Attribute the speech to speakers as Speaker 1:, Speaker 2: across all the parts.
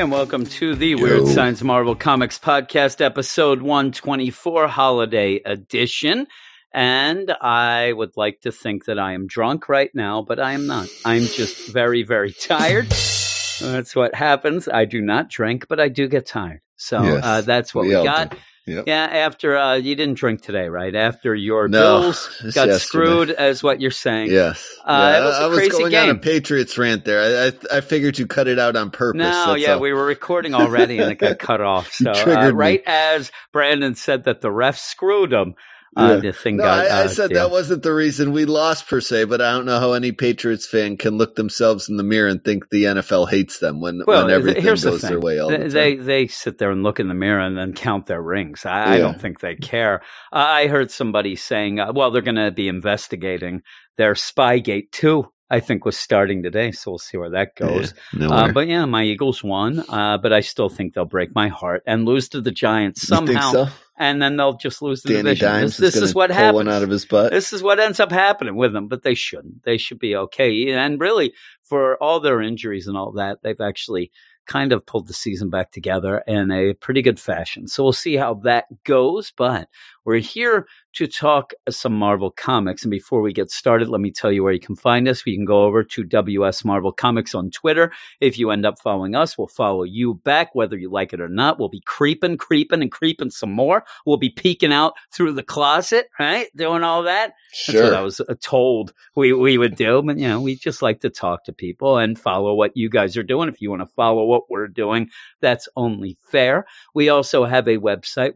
Speaker 1: And welcome to the Weird Science Marvel Comics Podcast, episode 124, Holiday Edition. And I would like to think that I am drunk right now, but I am not. I'm just very, very tired. That's what happens. I do not drink, but I do get tired. So
Speaker 2: Yes,
Speaker 1: uh, that's what
Speaker 2: we
Speaker 1: we, got.
Speaker 2: do. Yep.
Speaker 1: Yeah, after uh, you didn't drink today, right? After your
Speaker 2: No,
Speaker 1: Bills got
Speaker 2: yesterday.
Speaker 1: screwed, as what you're saying.
Speaker 2: Yes.
Speaker 1: Uh,
Speaker 2: Yeah,
Speaker 1: it was a
Speaker 2: I was
Speaker 1: crazy
Speaker 2: going on a
Speaker 1: game.
Speaker 2: Patriots rant there. I, I, I figured you cut it out on purpose.
Speaker 1: No, yeah,
Speaker 2: all.
Speaker 1: we were recording already and it got cut off. So uh, right as Brandon said that the ref screwed him, uh,
Speaker 2: Yeah.
Speaker 1: the thing
Speaker 2: No,
Speaker 1: got.
Speaker 2: I, I
Speaker 1: uh,
Speaker 2: said
Speaker 1: yeah.
Speaker 2: that wasn't the reason we lost per se, but I don't know how any Patriots fan can look themselves in the mirror and think the NFL hates them when,
Speaker 1: Well,
Speaker 2: when everything
Speaker 1: here's the
Speaker 2: goes
Speaker 1: thing.
Speaker 2: their way all
Speaker 1: they,
Speaker 2: the time.
Speaker 1: they they sit there and look in the mirror and then count their rings. I, I don't think they care. Uh, I heard somebody saying, uh, "Well, they're going to be investigating their Spygate too." I think was starting today, so we'll see where that goes.
Speaker 2: Yeah,
Speaker 1: Uh, but yeah, my Eagles won, uh, but I still think they'll break my heart and lose to the Giants somehow,
Speaker 2: so?
Speaker 1: and then they'll just lose the
Speaker 2: Danny
Speaker 1: division.
Speaker 2: Dimes
Speaker 1: this this
Speaker 2: is,
Speaker 1: is what happens.
Speaker 2: out of his butt.
Speaker 1: This is what ends up happening with them, but they shouldn't. They should be okay. And really, for all their injuries and all that, they've actually kind of pulled the season back together in a pretty good fashion. So we'll see how that goes. But we're here to talk some Marvel comics. And before we get started, let me tell you where you can find us. We can go over to WS Marvel Comics on Twitter. If you end up following us, we'll follow you back, whether you like it or not. We'll be creeping, creeping, and creeping some more. We'll be peeking out through the closet, right? Doing all that. That's what I was uh, told we, we would do. But, you know, we just like to talk to people and follow what you guys are doing. If you want to follow what we're doing, that's only fair. We also have a website,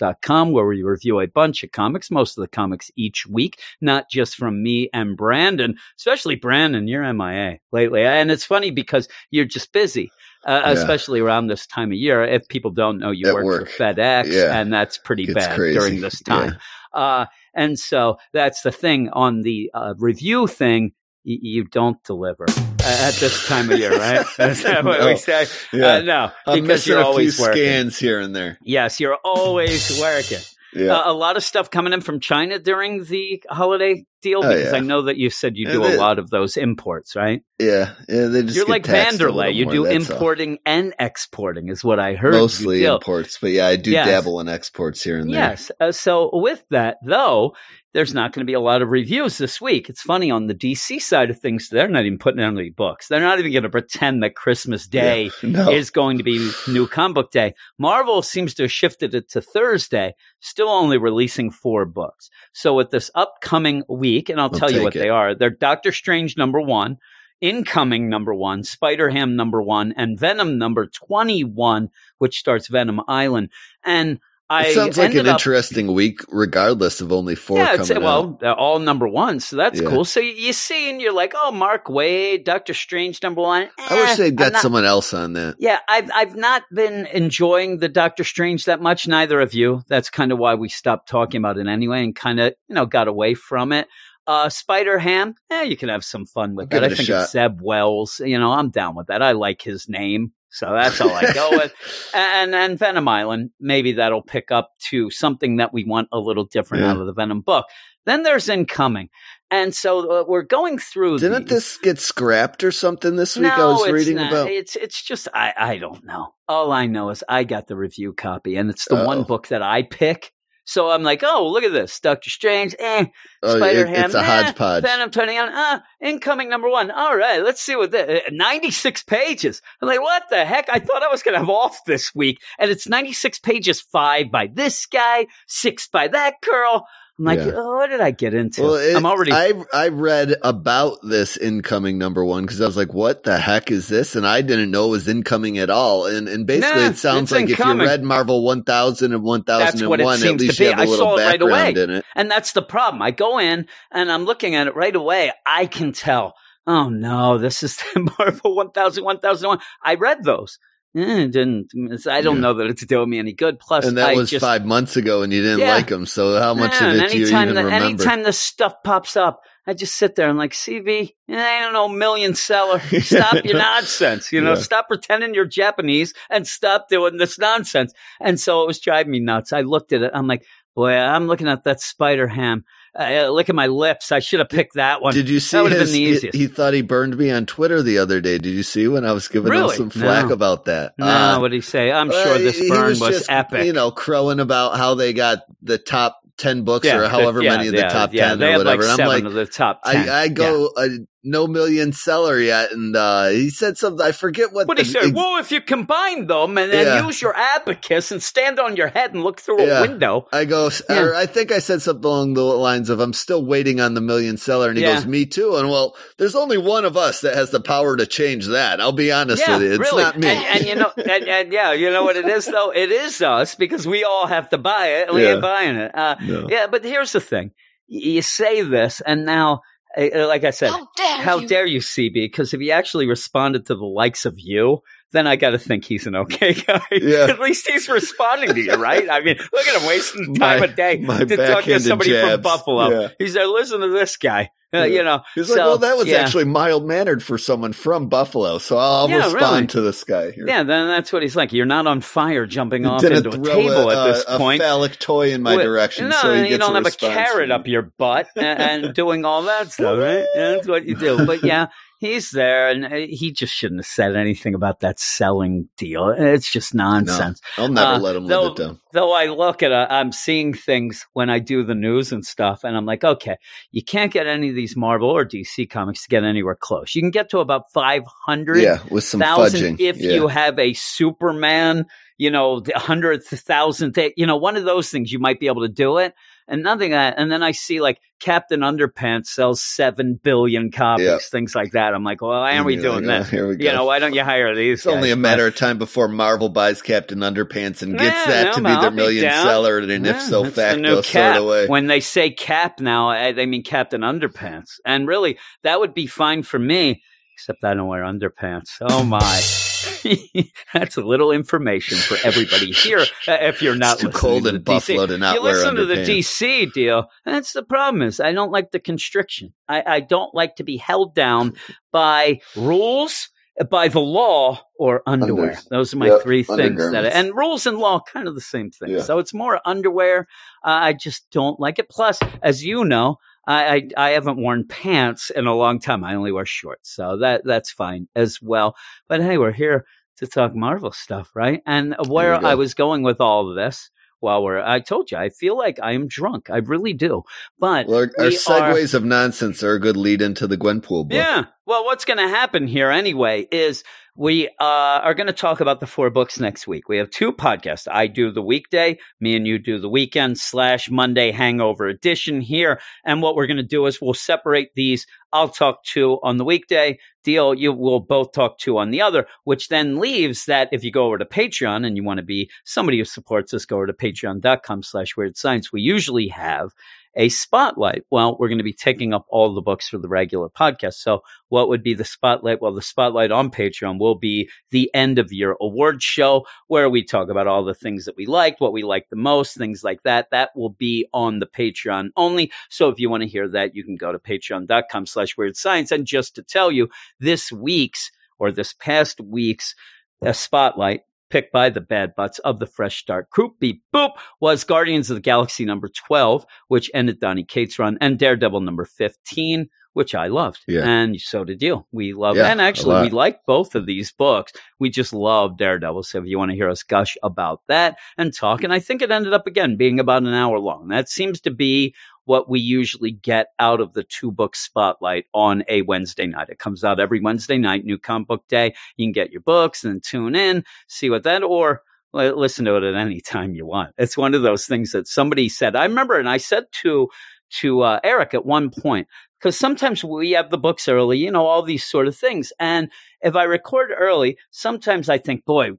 Speaker 1: where we review a bunch of comics, most of the comics each week, not just from me and Brandon, especially Brandon. You're MIA lately. And it's funny because you're just busy. Uh,
Speaker 2: Yeah.
Speaker 1: Especially around this time of year. If people don't know, you work,
Speaker 2: work.
Speaker 1: for FedEx,
Speaker 2: Yeah.
Speaker 1: and that's pretty
Speaker 2: Gets
Speaker 1: bad
Speaker 2: crazy.
Speaker 1: during this time. Uh, and so that's the thing on the uh, review thing. You don't deliver at this time of year, right? That's that what
Speaker 2: No.
Speaker 1: we say?
Speaker 2: Yeah.
Speaker 1: Uh, no,
Speaker 2: I'm
Speaker 1: because you're always working.
Speaker 2: scans here and there.
Speaker 1: Yes, you're always working.
Speaker 2: Yeah.
Speaker 1: Uh, a lot of stuff coming in from China during the holiday deal
Speaker 2: Oh,
Speaker 1: because
Speaker 2: yeah.
Speaker 1: I know that you said you
Speaker 2: Yeah,
Speaker 1: do a lot of those imports, right?
Speaker 2: yeah. Yeah. They just
Speaker 1: You're like
Speaker 2: Vandelay.
Speaker 1: You
Speaker 2: more,
Speaker 1: do
Speaker 2: that's all.
Speaker 1: importing and exporting, is what I heard.
Speaker 2: Mostly imports, but yeah, I do
Speaker 1: Yes.
Speaker 2: dabble in exports here and there.
Speaker 1: Yes. Uh, so with that, though, there's not going to be a lot of reviews this week. It's funny on the DC side of things; they're not even putting out any books. They're not even going to pretend that Christmas Day
Speaker 2: Yeah. No.
Speaker 1: is going to be New Comic Book Day. Marvel seems to have shifted it to Thursday, still only releasing four books. So with this upcoming week, and I'll
Speaker 2: I'll
Speaker 1: tell you what
Speaker 2: it.
Speaker 1: they are: they're Doctor Strange number one. Incoming number one, Spider Ham number one, and Venom number 21, which starts Venom Island. And I
Speaker 2: it sounds like an
Speaker 1: up,
Speaker 2: interesting week, regardless of only four
Speaker 1: yeah,
Speaker 2: coming out.
Speaker 1: well, they're all number one, so that's
Speaker 2: Yeah.
Speaker 1: cool. So you, see, and you're like, oh, Mark Waid, Doctor Strange, number one.
Speaker 2: I wish
Speaker 1: Eh,
Speaker 2: they'd got
Speaker 1: not-
Speaker 2: someone else on that.
Speaker 1: Yeah, I've I've not been enjoying the Doctor Strange that much. Neither of you. That's kind of why we stopped talking about it anyway, and kind of you know got away from it. Uh, Spider Ham, eh, you can have some fun with
Speaker 2: Give
Speaker 1: that. I think
Speaker 2: shot.
Speaker 1: it's Zeb Wells. You know, I'm down with that. I like his name. So that's all I go with. And and Venom Island, maybe that'll pick up to something that we want a little different
Speaker 2: Yeah.
Speaker 1: out of the Venom book. Then there's Incoming. And so uh, we're going through
Speaker 2: Didn't
Speaker 1: these.
Speaker 2: this get scrapped or something this week? I
Speaker 1: No,
Speaker 2: was reading
Speaker 1: not.
Speaker 2: about.
Speaker 1: It's it's just I I don't know. All I know is I got the review copy, and it's the
Speaker 2: Oh.
Speaker 1: one book that I pick. So I'm like, oh, look at this, Doctor Strange, eh,
Speaker 2: Oh,
Speaker 1: Spider
Speaker 2: it-
Speaker 1: Ham,
Speaker 2: it's a
Speaker 1: eh,
Speaker 2: hodgepodge.
Speaker 1: Venom turning on, ah, incoming number one. All right, let's see what the uh, 96 pages. I'm like, what the heck? I thought I was gonna have off this week, and it's 96 pages, five by this guy, six by that girl. I'm like,
Speaker 2: Yeah.
Speaker 1: oh, what did I get into?
Speaker 2: Well, it,
Speaker 1: I'm already
Speaker 2: I I read about this incoming number one because I was like, "What the heck is this?" And I didn't know it was incoming at all. And and basically,
Speaker 1: Nah,
Speaker 2: it sounds like if you read Marvel one thousand and one thousand and
Speaker 1: what it
Speaker 2: one, at
Speaker 1: seems to
Speaker 2: least you have a
Speaker 1: I
Speaker 2: little
Speaker 1: saw it right
Speaker 2: background
Speaker 1: away.
Speaker 2: in it.
Speaker 1: And that's the problem. I go in and I'm looking at it right away. I can tell, oh no, this is the Marvel 1000, 1001. I read those. Eh, it didn't. I don't
Speaker 2: Yeah.
Speaker 1: know that it's doing me any good. Plus,
Speaker 2: And that
Speaker 1: I
Speaker 2: was
Speaker 1: just,
Speaker 2: five months ago, and you didn't
Speaker 1: Yeah.
Speaker 2: like them. So how much
Speaker 1: Yeah,
Speaker 2: of it do you even
Speaker 1: that,
Speaker 2: remember?
Speaker 1: Anytime this stuff pops up, I just sit there and like, CB, I don't know, million seller. Stop your nonsense. You know,
Speaker 2: Yeah.
Speaker 1: stop pretending you're Japanese and stop doing this nonsense. And so it was driving me nuts. I looked at it. I'm like, boy, I'm looking at that spider ham. Uh, look at my lips. I should have picked that one.
Speaker 2: Did you see
Speaker 1: that would have
Speaker 2: his?
Speaker 1: been the
Speaker 2: he-
Speaker 1: easiest.
Speaker 2: He, thought he burned me on Twitter the other day. Did you see when I was giving
Speaker 1: Really?
Speaker 2: him some flack
Speaker 1: No.
Speaker 2: about that?
Speaker 1: no,
Speaker 2: Uh,
Speaker 1: what did he say? I'm sure this
Speaker 2: he
Speaker 1: burn was,
Speaker 2: just,
Speaker 1: epic.
Speaker 2: You know, crowing about how they got the top ten books
Speaker 1: Yeah,
Speaker 2: or
Speaker 1: the-
Speaker 2: however
Speaker 1: yeah,
Speaker 2: many of the
Speaker 1: yeah,
Speaker 2: top
Speaker 1: yeah,
Speaker 2: ten or whatever.
Speaker 1: Like
Speaker 2: I'm like,
Speaker 1: of the top 10.
Speaker 2: I, I go uh, no million seller yet, and uh, he said something. I forget what.
Speaker 1: What
Speaker 2: the,
Speaker 1: he say?
Speaker 2: ex-
Speaker 1: well, if you combine them and then
Speaker 2: Yeah.
Speaker 1: use your abacus and stand on your head and look through
Speaker 2: Yeah.
Speaker 1: a window.
Speaker 2: I go,
Speaker 1: Yeah.
Speaker 2: I think I said something along the lines of, "I'm still waiting on the million seller," and he goes, "Me too." And well, there's only one of us that has the power to change that. I'll be honest with you, it's
Speaker 1: really.
Speaker 2: not me.
Speaker 1: And, and you know, and, and yeah, you know what it is though? It is us because we all have to buy it we
Speaker 2: Yeah.
Speaker 1: ain't buying it. Uh. Yeah, but here's the thing: you say this, and now, Eh, eh, like I said,
Speaker 3: How dare
Speaker 1: how
Speaker 3: you?
Speaker 1: dare you, CB? Because if he actually responded to the likes of you, then I got to think he's an okay guy.
Speaker 2: Yeah.
Speaker 1: At least he's responding to you, right? I mean, look at him wasting time
Speaker 2: My-
Speaker 1: a day to talk to somebody from. Buffalo.
Speaker 2: Yeah.
Speaker 1: He's there, listen to this guy. Uh,
Speaker 2: Yeah.
Speaker 1: You know,
Speaker 2: He's like, well, that was
Speaker 1: yeah.
Speaker 2: actually mild mannered for someone from Buffalo, so I'll respond
Speaker 1: really.
Speaker 2: to this guy here.
Speaker 1: Yeah, then that's what he's like. You're not on fire jumping off into a table
Speaker 2: a,
Speaker 1: at this
Speaker 2: a, a
Speaker 1: point.
Speaker 2: phallic toy in my
Speaker 1: Wait,
Speaker 2: direction,
Speaker 1: No,
Speaker 2: so
Speaker 1: you don't have a carrot up your butt and, and doing all that stuff, right? That's what you do. But yeah, he's there, and uh, he just shouldn't have said anything about that selling deal. It's just nonsense.
Speaker 2: I'll never
Speaker 1: Uh,
Speaker 2: let him
Speaker 1: though,
Speaker 2: live it down.
Speaker 1: Though I look at, i I'm seeing things when I do the news and stuff, and I'm like, okay, you can't get any of these Marvel or DC comics to get anywhere close. You can get to about 500
Speaker 2: Yeah, with some
Speaker 1: thousand
Speaker 2: fudging.
Speaker 1: if
Speaker 2: yeah.
Speaker 1: you have a Superman, you know, the hundredth thousandth, you know, one of those things you might be able to do it. And nothing that, and then I see like Captain Underpants sells seven billion copies,
Speaker 2: Yeah.
Speaker 1: things like that. I'm like, well, why aren't we doing
Speaker 2: like, oh. Here we.
Speaker 1: You know, why don't you hire these?
Speaker 2: It's only a matter of time before Marvel buys Captain Underpants and gets
Speaker 1: Yeah,
Speaker 2: that
Speaker 1: no,
Speaker 2: to be
Speaker 1: I'll
Speaker 2: their
Speaker 1: be
Speaker 2: million
Speaker 1: down.
Speaker 2: seller, and
Speaker 1: Yeah,
Speaker 2: if so facto sort of way.
Speaker 1: When they say Cap now, I- they mean Captain Underpants, and really that would be fine for me, except I don't wear underpants. Oh my. That's a little information for everybody here. uh, If you're not
Speaker 2: it's too
Speaker 1: listening
Speaker 2: cold
Speaker 1: to
Speaker 2: in
Speaker 1: the
Speaker 2: Buffalo
Speaker 1: DC.
Speaker 2: to not
Speaker 1: you
Speaker 2: wear
Speaker 1: listen to the. DC deal. That's the problem. Is I don't like the constriction. I, I don't like to be held down by rules, by the law, or underwear.
Speaker 2: Unders.
Speaker 1: Those are my
Speaker 2: Yep,
Speaker 1: three things. That and rules and law, kind of the same thing.
Speaker 2: Yeah.
Speaker 1: So it's more underwear. Uh, I just don't like it. Plus, as you know. I, I I haven't worn pants in a long time. I only wear shorts, so that that's fine as well. But hey, we're here to talk Marvel stuff, right? And where
Speaker 2: There you go.
Speaker 1: I was going with all of this, while we're, I told you, I feel like I am drunk. I really do. But
Speaker 2: Well, our, our
Speaker 1: we are-
Speaker 2: segues of nonsense are a good lead into the Gwenpool book.
Speaker 1: yeah. Well, what's going to happen here anyway is we uh, are going to talk about the four books next week. We have two podcasts. I do the weekday, me and you do the weekend slash Monday hangover edition here. And what we're going to do is we'll separate these. I'll talk two on the weekday. Deal, you will both talk two on the other, which then leaves that if you go over to Patreon and you want to be somebody who supports us, go over to patreon.com slash weird science. We usually have a spotlight. Well, we're going to be taking up all the books for the regular podcast. So, what would be the spotlight? Well, the spotlight on Patreon will be the end of year award show where we talk about all the things that we liked, what we liked the most, things like that. That will be on the Patreon only. So, if you want to hear that, you can go to patreon.com slash weird science. And just to tell you, this week's or this past week's uh, spotlight picked by the bad butts of the fresh start crew beep boop was guardians of the galaxy number 12 which ended donny cates run and daredevil number 15 which i loved.
Speaker 2: Yeah.
Speaker 1: and so did you. We love
Speaker 2: Yeah,
Speaker 1: and actually we liked both of these books. We just love daredevil so if you want to hear us gush about that and talk and i think it ended up again being about an hour long. That seems to be what we usually get out of the two book spotlight on a Wednesday night. It comes out every Wednesday night, new comic book day. You can get your books and tune in, see what that, or listen to it at any time you want. It's one of those things that somebody said. I remember, and I said to to uh, Eric at one point because sometimes we have the books early, you know, all these sort of things. And if I record early, sometimes I think, boy,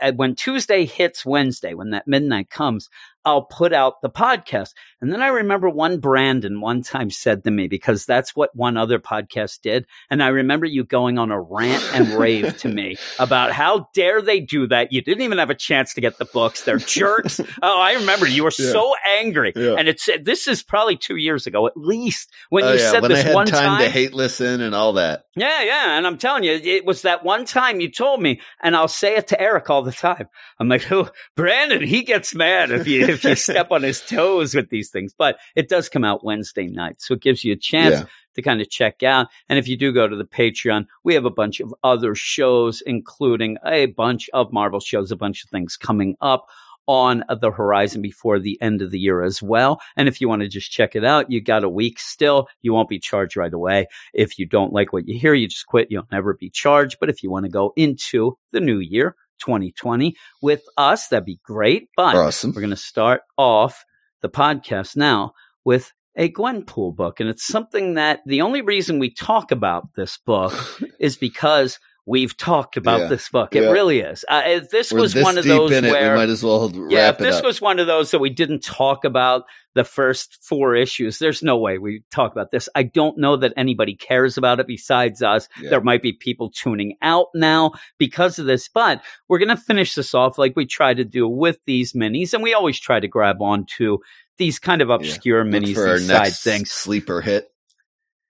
Speaker 1: uh, when Tuesday hits Wednesday, when that midnight comes, I'll put out the podcast. And then I remember one Brandon one time said to me, because that's what one other podcast did. And I remember you going on a rant and rave to me about how dare they do that. You didn't even have a chance to get the books. They're jerks. oh, I remember you were
Speaker 2: Yeah.
Speaker 1: so angry.
Speaker 2: Yeah.
Speaker 1: And it's this is probably two years ago, at least, when
Speaker 2: Oh,
Speaker 1: you
Speaker 2: yeah,
Speaker 1: said
Speaker 2: when I
Speaker 1: this
Speaker 2: had
Speaker 1: one
Speaker 2: time, to hate listen and all that.
Speaker 1: yeah, yeah. And I'm telling you, it was that one time you told me, and I'll say it to Eric all the time. I'm like, oh, Brandon, he gets mad if you if you step on his toes with these things. But it does come out Wednesday night. So it gives you a chance
Speaker 2: Yeah.
Speaker 1: to kind of check out. And if you do go to the Patreon, we have a bunch of other shows, including a bunch of Marvel shows, a bunch of things coming up on the horizon before the end of the year as well. And if you want to just check it out, you got a week still. You won't be charged right away. If you don't like what you hear, you just quit. You'll never be charged. But if you want to go into the new year, 2020 with us, that'd be great. But
Speaker 2: Awesome.
Speaker 1: we're going to start off the podcast now with a Gwenpool book. And it's something that the only reason we talk about this book is because we've talked about
Speaker 2: Yeah.
Speaker 1: this book. It
Speaker 2: Yeah.
Speaker 1: really is. Uh, this
Speaker 2: We're
Speaker 1: was
Speaker 2: this
Speaker 1: one of those
Speaker 2: it,
Speaker 1: where
Speaker 2: we might as well
Speaker 1: yeah, if this
Speaker 2: up.
Speaker 1: was one of those that we didn't talk about the first four issues, there's no way we talk about this. I don't know that anybody cares about it besides us.
Speaker 2: Yeah.
Speaker 1: There might be people tuning out now because of this, but we're going to finish this off like we try to do with these minis. And we always try to grab onto these kind of obscure
Speaker 2: Look
Speaker 1: minis,
Speaker 2: for our
Speaker 1: these side
Speaker 2: next
Speaker 1: things.
Speaker 2: sleeper hit.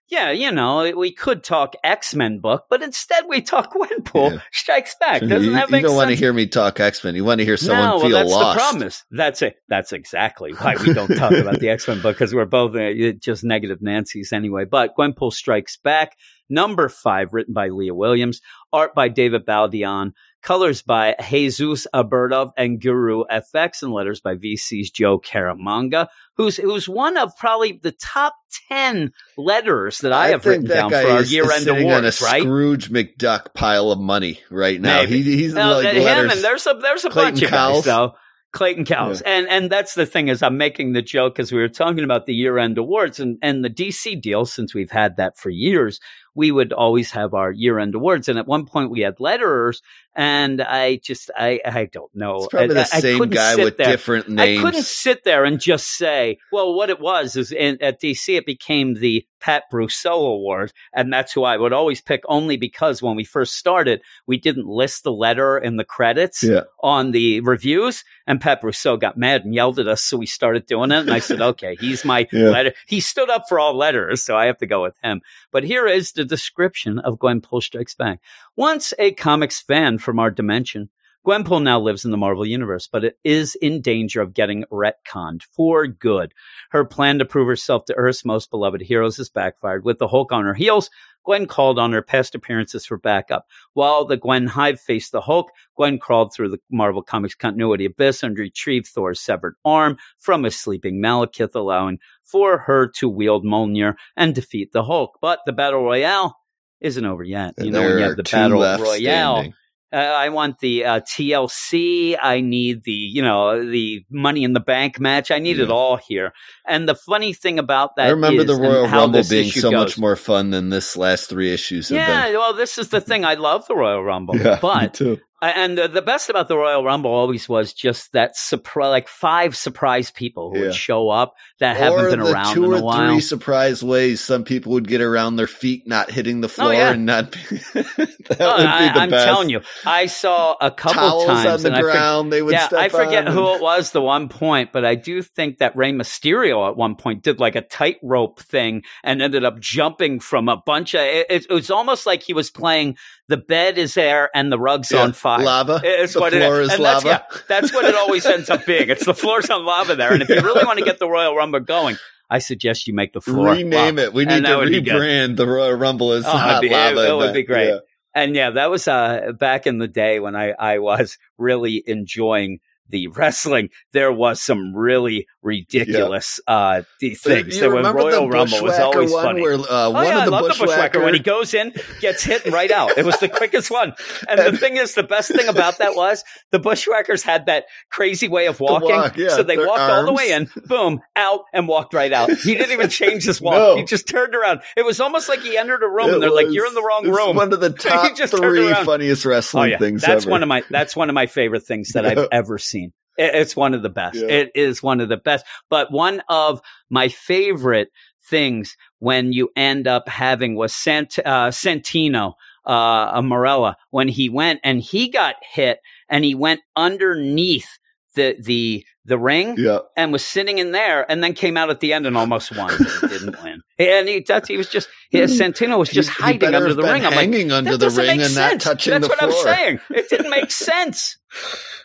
Speaker 1: Yeah, you know, we could talk X Men book, but instead we talk Gwenpool
Speaker 2: Yeah.
Speaker 1: Strikes Back.
Speaker 2: You,
Speaker 1: Doesn't that make sense?
Speaker 2: you don't want to hear me talk X Men. You want to hear someone
Speaker 1: no,
Speaker 2: feel
Speaker 1: well, that's
Speaker 2: lost.
Speaker 1: the promise. That's it. That's exactly why we don't talk about the X Men book because we're both uh, just negative Nancy's anyway. But Gwenpool Strikes Back, number five, written by Leah Williams, art by David Baldeón, colors by Jesus Aburtov and Guru FX, and letters by VC's Joe Caramagna, who's who's one of probably the top ten letters that I, have written down for our year
Speaker 2: is
Speaker 1: end
Speaker 2: sitting on a
Speaker 1: awards. Right?
Speaker 2: Scrooge McDuck pile of money right now.
Speaker 1: Maybe.
Speaker 2: He, he's
Speaker 1: Well,
Speaker 2: like letters.
Speaker 1: and there's a there's a
Speaker 2: Clayton
Speaker 1: bunch of
Speaker 2: Cowles.
Speaker 1: guys though. Clayton Cowles, and and that's the thing is I'm making the joke because we were talking about the year end awards and and the DC deal since we've had that for years. We would always have our year end awards, and at one point we had letterers, and I just I I don't know.
Speaker 2: it's probably
Speaker 1: I,
Speaker 2: the
Speaker 1: I
Speaker 2: same
Speaker 1: couldn't
Speaker 2: guy with
Speaker 1: there.
Speaker 2: different names.
Speaker 1: I couldn't sit there and just say, well, what it was is in, at DC, it became the Pat Brosseau Award. And that's who I would always pick only because when we first started, we didn't list the letter in the credits
Speaker 2: Yeah.
Speaker 1: on the reviews. And Pat Brosseau got mad and yelled at us. So we started doing it. And I said, okay, he's my
Speaker 2: Yeah.
Speaker 1: letter. He stood up for all letters. So I have to go with him. But here is the description of Gwenpool Strikes Back. Once a comics fan from our dimension, Gwenpool now lives in the Marvel Universe, but it is in danger of getting retconned for good. Her plan to prove herself to Earth's most beloved heroes has backfired. With the Hulk on her heels, Gwen called on her past appearances for backup. While the Gwen Hive faced the Hulk, Gwen crawled through the Marvel Comics continuity abyss and retrieved Thor's severed arm from a sleeping Malekith, allowing for her to wield Mjolnir and defeat the Hulk. But the Battle Royale isn't over yet. You know, when you have the Battle Royale.
Speaker 2: standing.
Speaker 1: Uh, I want the uh, TLC. I need the, you know, the Money in the Bank match. I need it all here. And the funny thing about that
Speaker 2: I remember the Royal Rumble being so
Speaker 1: goes.
Speaker 2: much more fun than this last three issues have
Speaker 1: Yeah, well, this is the thing. I love the Royal Rumble,
Speaker 2: Yeah, me
Speaker 1: but
Speaker 2: too.
Speaker 1: And the, the best about the Royal Rumble always was just that surprise, like five surprise people who
Speaker 2: Yeah.
Speaker 1: would show up that haven't
Speaker 2: or
Speaker 1: been
Speaker 2: the
Speaker 1: around
Speaker 2: two
Speaker 1: in
Speaker 2: or
Speaker 1: a while.
Speaker 2: three surprise ways some people would get around their feet not hitting the oh, floor
Speaker 1: yeah.
Speaker 2: and not. that
Speaker 1: Oh,
Speaker 2: would be
Speaker 1: I,
Speaker 2: the
Speaker 1: I'm
Speaker 2: best.
Speaker 1: telling you, I saw a couple
Speaker 2: Towels
Speaker 1: times
Speaker 2: on the
Speaker 1: and I forget-
Speaker 2: ground. they would.
Speaker 1: yeah,
Speaker 2: step
Speaker 1: I forget
Speaker 2: on
Speaker 1: who
Speaker 2: and-
Speaker 1: it was the one point, but I do think that Rey Mysterio at one point did like a tightrope thing and ended up jumping from a bunch of. It, it was almost like he was playing the bed is there and the rug's
Speaker 2: Yeah,
Speaker 1: on fire.
Speaker 2: Lava.
Speaker 1: It's
Speaker 2: the
Speaker 1: what
Speaker 2: floor
Speaker 1: it
Speaker 2: is
Speaker 1: and
Speaker 2: lava.
Speaker 1: That's, yeah, that's what it always ends up being. It's the floor's on lava there, and if you really want to get the Royal Rumble going, I suggest you make the floor
Speaker 2: Rename
Speaker 1: lava.
Speaker 2: it. We need to
Speaker 1: that would be good.
Speaker 2: rebrand the Royal Rumble as
Speaker 1: Oh,
Speaker 2: hot
Speaker 1: be-
Speaker 2: lava.
Speaker 1: it would be great.
Speaker 2: Yeah.
Speaker 1: And yeah, that was uh back in the day when I I was really enjoying the wrestling. There was some really ridiculous uh the things.
Speaker 2: You
Speaker 1: there
Speaker 2: remember
Speaker 1: Royal
Speaker 2: the
Speaker 1: Rumble was always
Speaker 2: one
Speaker 1: funny.
Speaker 2: Where, uh,
Speaker 1: Oh
Speaker 2: one
Speaker 1: yeah,
Speaker 2: of
Speaker 1: I
Speaker 2: the
Speaker 1: love the bushwhacker
Speaker 2: bushwhacker
Speaker 1: when he goes in, gets hit right out. It was the quickest one. And the thing is, the best thing about that was the bushwhackers had that crazy way of walking.
Speaker 2: walk, yeah,
Speaker 1: so they walked all the way in, boom, out, and walked right out. He didn't even change his walk.
Speaker 2: No.
Speaker 1: He just turned around. It was almost like he entered a room
Speaker 2: It
Speaker 1: and they're like, "You're in the wrong
Speaker 2: it's
Speaker 1: room."
Speaker 2: One of the top three funniest
Speaker 1: Oh
Speaker 2: wrestling
Speaker 1: yeah,
Speaker 2: things
Speaker 1: that's
Speaker 2: ever.
Speaker 1: one of my that's one of my favorite things that I've ever seen. It- It's one of the best.
Speaker 2: Yeah.
Speaker 1: It is one of the best. But one of my favorite things when you end up having was Sant- uh, Santino, uh, uh, Marella, when he went and he got hit and he went underneath the, the, the ring
Speaker 2: Yeah.
Speaker 1: and was sitting in there and then came out at the end and almost won. didn't win. And he, that's, he was just, he, mm-hmm. Santino was just
Speaker 2: He- he
Speaker 1: hiding
Speaker 2: better
Speaker 1: under the ring. I'm like,
Speaker 2: hanging under
Speaker 1: that
Speaker 2: the ring
Speaker 1: make
Speaker 2: and not
Speaker 1: sense.
Speaker 2: touching
Speaker 1: That's what
Speaker 2: floor.
Speaker 1: I'm saying. It didn't make sense.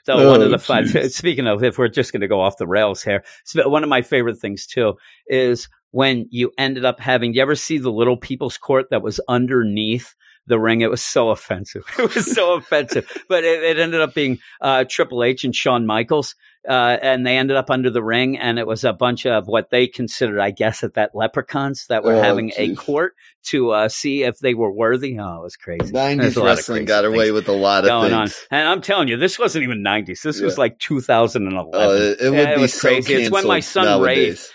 Speaker 1: So
Speaker 2: Oh,
Speaker 1: one of the oh, fun.
Speaker 2: jeez.
Speaker 1: Speaking of, if we're just going to go off the rails here, one of my favorite things too is when you ended up having. Do you ever see the little people's court that was underneath? The ring, it was so offensive. It was so offensive, but it, it ended up being uh, Triple H and Shawn Michaels, uh, and they ended up under the ring, and it was a bunch of what they considered, I guess, at that leprechauns that were
Speaker 2: Oh,
Speaker 1: having a court to uh, see if they were worthy. Oh, it was crazy.
Speaker 2: Nineties wrestling got away with a lot of
Speaker 1: going on.
Speaker 2: things.
Speaker 1: And I'm telling you, this wasn't even 90s. This was like 2011.
Speaker 2: Oh, it, it would
Speaker 1: Yeah, it
Speaker 2: be
Speaker 1: was
Speaker 2: so
Speaker 1: crazy. It's when my son Rafe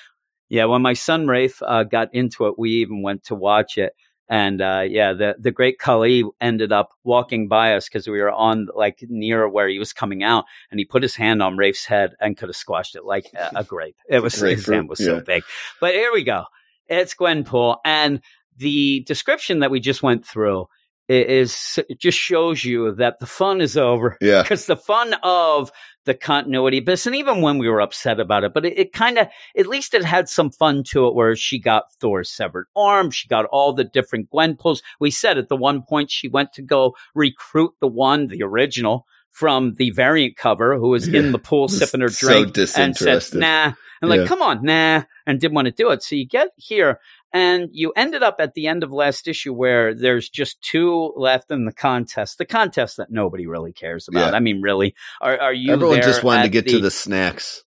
Speaker 1: yeah, when my son Rafe uh, got into it, we even went to watch it. And uh, yeah, the the great Khali ended up walking by us because we were on like near where he was coming out, and he put his hand on Rafe's head and could have squashed it like a, a grape. It was his hand was so
Speaker 2: yeah.
Speaker 1: big. But here we go. It's Gwenpool, and the description that we just went through is it just shows you that the fun is over
Speaker 2: Yeah.
Speaker 1: because the fun of the continuity bits, and even when we were upset about it, but it, it kind of, at least it had some fun to it where she got Thor's severed arm. She got all the different Gwen Gwenpools. We said at the one point she went to go recruit the one, the original from the variant cover who was in the pool sipping her
Speaker 2: so
Speaker 1: drink and said, nah. And like,
Speaker 2: Yeah.
Speaker 1: come on, nah. And didn't want to do it. So you get here and you ended up at the end of last issue where there's just two left in the contest. The contest that nobody really cares about.
Speaker 2: Yeah.
Speaker 1: I mean, really, are, are you
Speaker 2: Everyone just wanted to get to the snacks.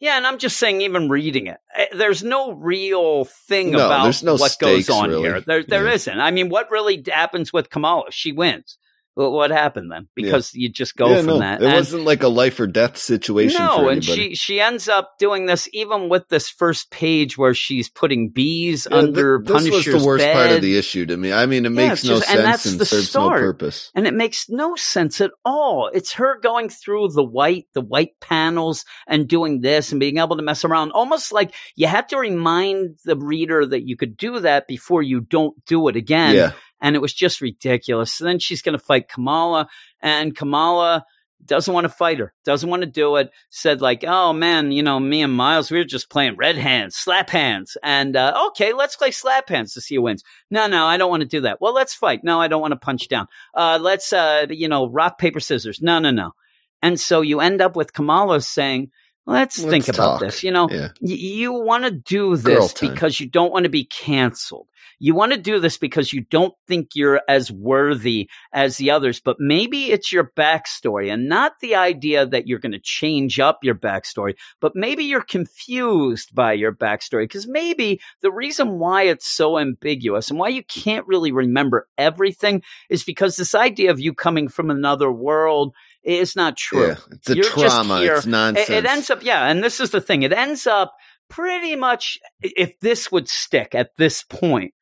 Speaker 1: yeah, and I'm just saying, even reading it, eh, there's no real thing
Speaker 2: No,
Speaker 1: about
Speaker 2: no
Speaker 1: what goes
Speaker 2: stakes,
Speaker 1: on
Speaker 2: really.
Speaker 1: here. There, there
Speaker 2: Yeah.
Speaker 1: not I mean, what really happens with Kamala? She wins. Well, what happened then?
Speaker 2: Yeah.
Speaker 1: Because you just go
Speaker 2: yeah,
Speaker 1: from
Speaker 2: no,
Speaker 1: that.
Speaker 2: it
Speaker 1: And-
Speaker 2: wasn't like a life or death situation
Speaker 1: no, and she she ends up doing this even with this first page where she's putting bees
Speaker 2: Yeah, th-
Speaker 1: under
Speaker 2: this was the worst
Speaker 1: bed.
Speaker 2: part of the issue to me. I mean, it
Speaker 1: Yeah,
Speaker 2: makes no
Speaker 1: just- and
Speaker 2: sense
Speaker 1: that's
Speaker 2: and
Speaker 1: the
Speaker 2: serves
Speaker 1: start.
Speaker 2: no purpose.
Speaker 1: and it makes no sense at all. It's her going through the white, the white panels and doing this and being able to mess around. Almost like you have to remind the reader that you could do that before you don't do it again.
Speaker 2: yeah,
Speaker 1: And it was just ridiculous. So then she's going to fight Kamala and Kamala doesn't want to fight her, doesn't want to do it. Said like, oh man, you know, me and Miles, we were just playing red hands, slap hands. And, uh, okay, let's play slap hands to see who wins. No, no, I don't want to do that. Well, let's fight. No, I don't want to punch down. Uh, let's, uh, you know, rock, paper, scissors. No, no, no. And so you end up with Kamala saying, let's,
Speaker 2: Let's
Speaker 1: think about this. You know,
Speaker 2: yeah.
Speaker 1: y- you want to do this because you don't want to be canceled. You want to do this because you don't think you're as worthy as the others, but maybe it's your backstory and not the idea that you're going to change up your backstory, but maybe you're confused by your backstory because maybe the reason why it's so ambiguous and why you can't really remember everything is because this idea of you coming from another world is not true.
Speaker 2: Yeah, it's a
Speaker 1: You're
Speaker 2: trauma. It's nonsense.
Speaker 1: It, it ends up, yeah, and this is the thing. It ends up pretty much, if this would stick at this point,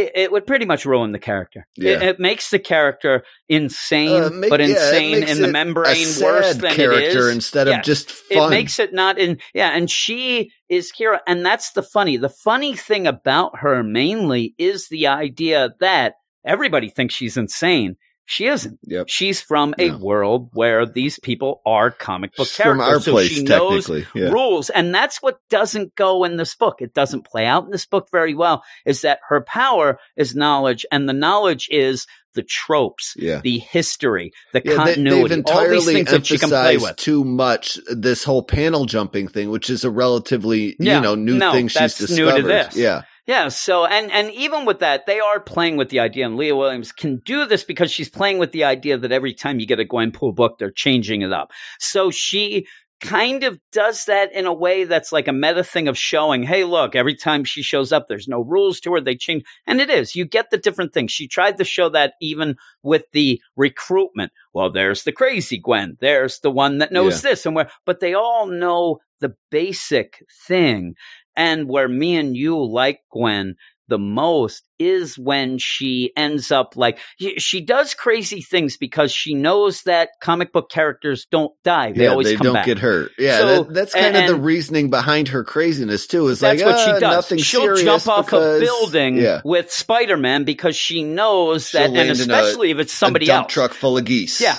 Speaker 1: it, it would pretty much ruin the character. It,
Speaker 2: Yeah.
Speaker 1: it makes the character insane,
Speaker 2: Uh, make-
Speaker 1: but insane
Speaker 2: makes
Speaker 1: in the
Speaker 2: it
Speaker 1: membrane worse than
Speaker 2: character
Speaker 1: it is.
Speaker 2: instead
Speaker 1: Yeah.
Speaker 2: of just fun.
Speaker 1: It makes it not in, yeah, and she is Kira, and that's the funny. The funny thing about her mainly is the idea that everybody thinks she's insane. She isn't.
Speaker 2: Yep.
Speaker 1: She's from a
Speaker 2: No.
Speaker 1: world where these people are comic book
Speaker 2: From
Speaker 1: characters.
Speaker 2: our
Speaker 1: so
Speaker 2: place,
Speaker 1: she knows
Speaker 2: technically. Yeah.
Speaker 1: rules. And that's what doesn't go in this book. It doesn't play out in this book very well is that her power is knowledge and the knowledge is the tropes,
Speaker 2: Yeah.
Speaker 1: the history, the
Speaker 2: Yeah, they,
Speaker 1: continuity,
Speaker 2: they've
Speaker 1: all these
Speaker 2: entirely
Speaker 1: things that she can play
Speaker 2: emphasized
Speaker 1: with.
Speaker 2: too much this whole panel jumping thing, which is a relatively
Speaker 1: Yeah.
Speaker 2: you know new
Speaker 1: No,
Speaker 2: thing she's discovered.
Speaker 1: to this.
Speaker 2: Yeah,
Speaker 1: Yeah, so and and even with that, they are playing with the idea, and Leah Williams can do this because she's playing with the idea that every time you get a Gwenpool book, they're changing it up. So she kind of does that in a way that's like a meta thing of showing, hey, look, every time she shows up, there's no rules to her. They change, and it is. You get the different things. She tried to show that even with the recruitment. Well, there's the crazy Gwen. There's the one that knows this, and where, but they all know the basic thing. And where me and you like Gwen, the most is when she ends up like she does crazy things because she knows that comic book characters don't die. They
Speaker 2: yeah,
Speaker 1: always
Speaker 2: they
Speaker 1: come
Speaker 2: don't
Speaker 1: back.
Speaker 2: get hurt. Yeah,
Speaker 1: So,
Speaker 2: that, that's kind of the reasoning behind her craziness too. Is
Speaker 1: That's
Speaker 2: like
Speaker 1: what she
Speaker 2: "Ah,
Speaker 1: does.
Speaker 2: Nothing
Speaker 1: She'll jump off
Speaker 2: because,
Speaker 1: a building
Speaker 2: Yeah,
Speaker 1: with Spider Man because she knows
Speaker 2: She'll
Speaker 1: that, and
Speaker 2: in a-
Speaker 1: especially if it's somebody
Speaker 2: a dump
Speaker 1: else.
Speaker 2: truck full of geese.
Speaker 1: Yeah.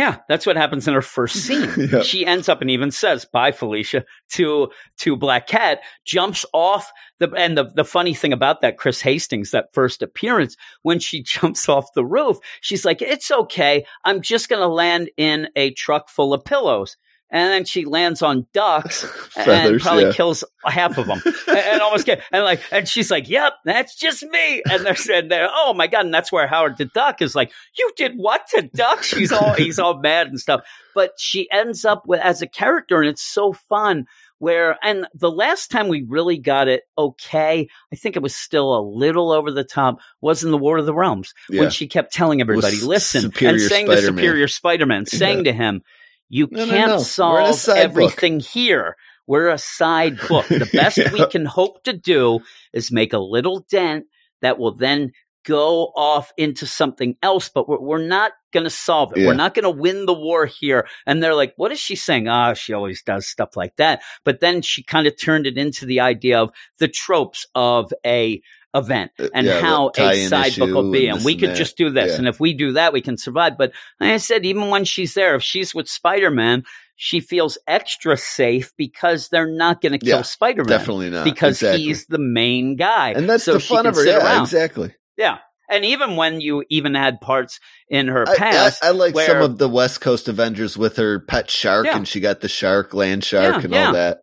Speaker 1: Yeah, that's what happens in her first scene.
Speaker 2: Yeah.
Speaker 1: She ends up and even says "Bye, Felicia" to to Black Cat. Jumps off the and the the funny thing about that Chris Hastings that first appearance when she jumps off the roof, she's like, "It's okay. I'm just going to land in a truck full of pillows." And then she lands on ducks and probably
Speaker 2: yeah.
Speaker 1: kills half of them and, and almost get and like and she's like, "Yep, that's just me." And they're saying, they're, "Oh my god!" And that's where Howard the Duck is like, "You did what to Duck?" She's all he's all mad and stuff. But she ends up with as a character, and it's so fun. Where and the last time we really got it okay, I think it was still a little over the top. Was in the War of the Realms
Speaker 2: Yeah.
Speaker 1: when she kept telling everybody, "Listen," and saying to
Speaker 2: Spider-Man.
Speaker 1: Superior Spider-Man, saying
Speaker 2: Yeah.
Speaker 1: to him, "You
Speaker 2: No, no,
Speaker 1: can't
Speaker 2: no. A
Speaker 1: solve
Speaker 2: side book."
Speaker 1: everything here. We're a side book. The best we can hope to do is make a little dent that will then go off into something else, but we're, we're not going to solve it.
Speaker 2: Yeah.
Speaker 1: We're not going to win the war here. And they're like, what is she saying? Ah, she always does stuff like that. But then she kind of turned it into the idea of the tropes of a event
Speaker 2: Uh,
Speaker 1: and
Speaker 2: yeah,
Speaker 1: how a side book will be.
Speaker 2: and
Speaker 1: And we could
Speaker 2: that.
Speaker 1: just do this.
Speaker 2: Yeah.
Speaker 1: And if we do that, we can survive. But like I said, even when she's there, if she's with Spider-Man, she feels extra safe because they're not going to kill
Speaker 2: Yeah,
Speaker 1: Spider-Man
Speaker 2: Definitely not
Speaker 1: because
Speaker 2: exactly.
Speaker 1: he's the main guy.
Speaker 2: and that's
Speaker 1: So
Speaker 2: the fun of her. Yeah,
Speaker 1: around.
Speaker 2: exactly.
Speaker 1: Yeah. And even when you even had parts in her
Speaker 2: I, I,
Speaker 1: past,
Speaker 2: I like
Speaker 1: where-
Speaker 2: some of the West Coast Avengers with her pet shark, and she got the shark, land shark, and all that.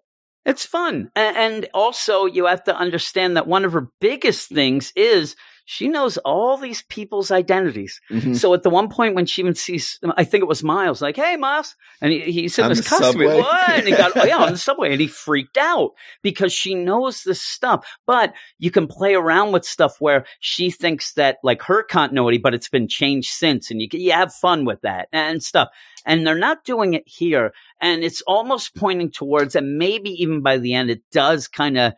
Speaker 1: It's fun. And also, you have to understand that one of her biggest things is she knows all these people's identities.
Speaker 2: Mhm.
Speaker 1: So at the one point when she even sees, I think it was Miles, like, "Hey, Miles," and he, he's in
Speaker 2: On
Speaker 1: his What? And he got, oh, yeah, on the subway, and he freaked out because she knows this stuff. But you can play around with stuff where she thinks that like her continuity, but it's been changed since, and you can, you have fun with that and stuff. And they're not doing it here, and it's almost pointing towards, and maybe even by the end, it does kind of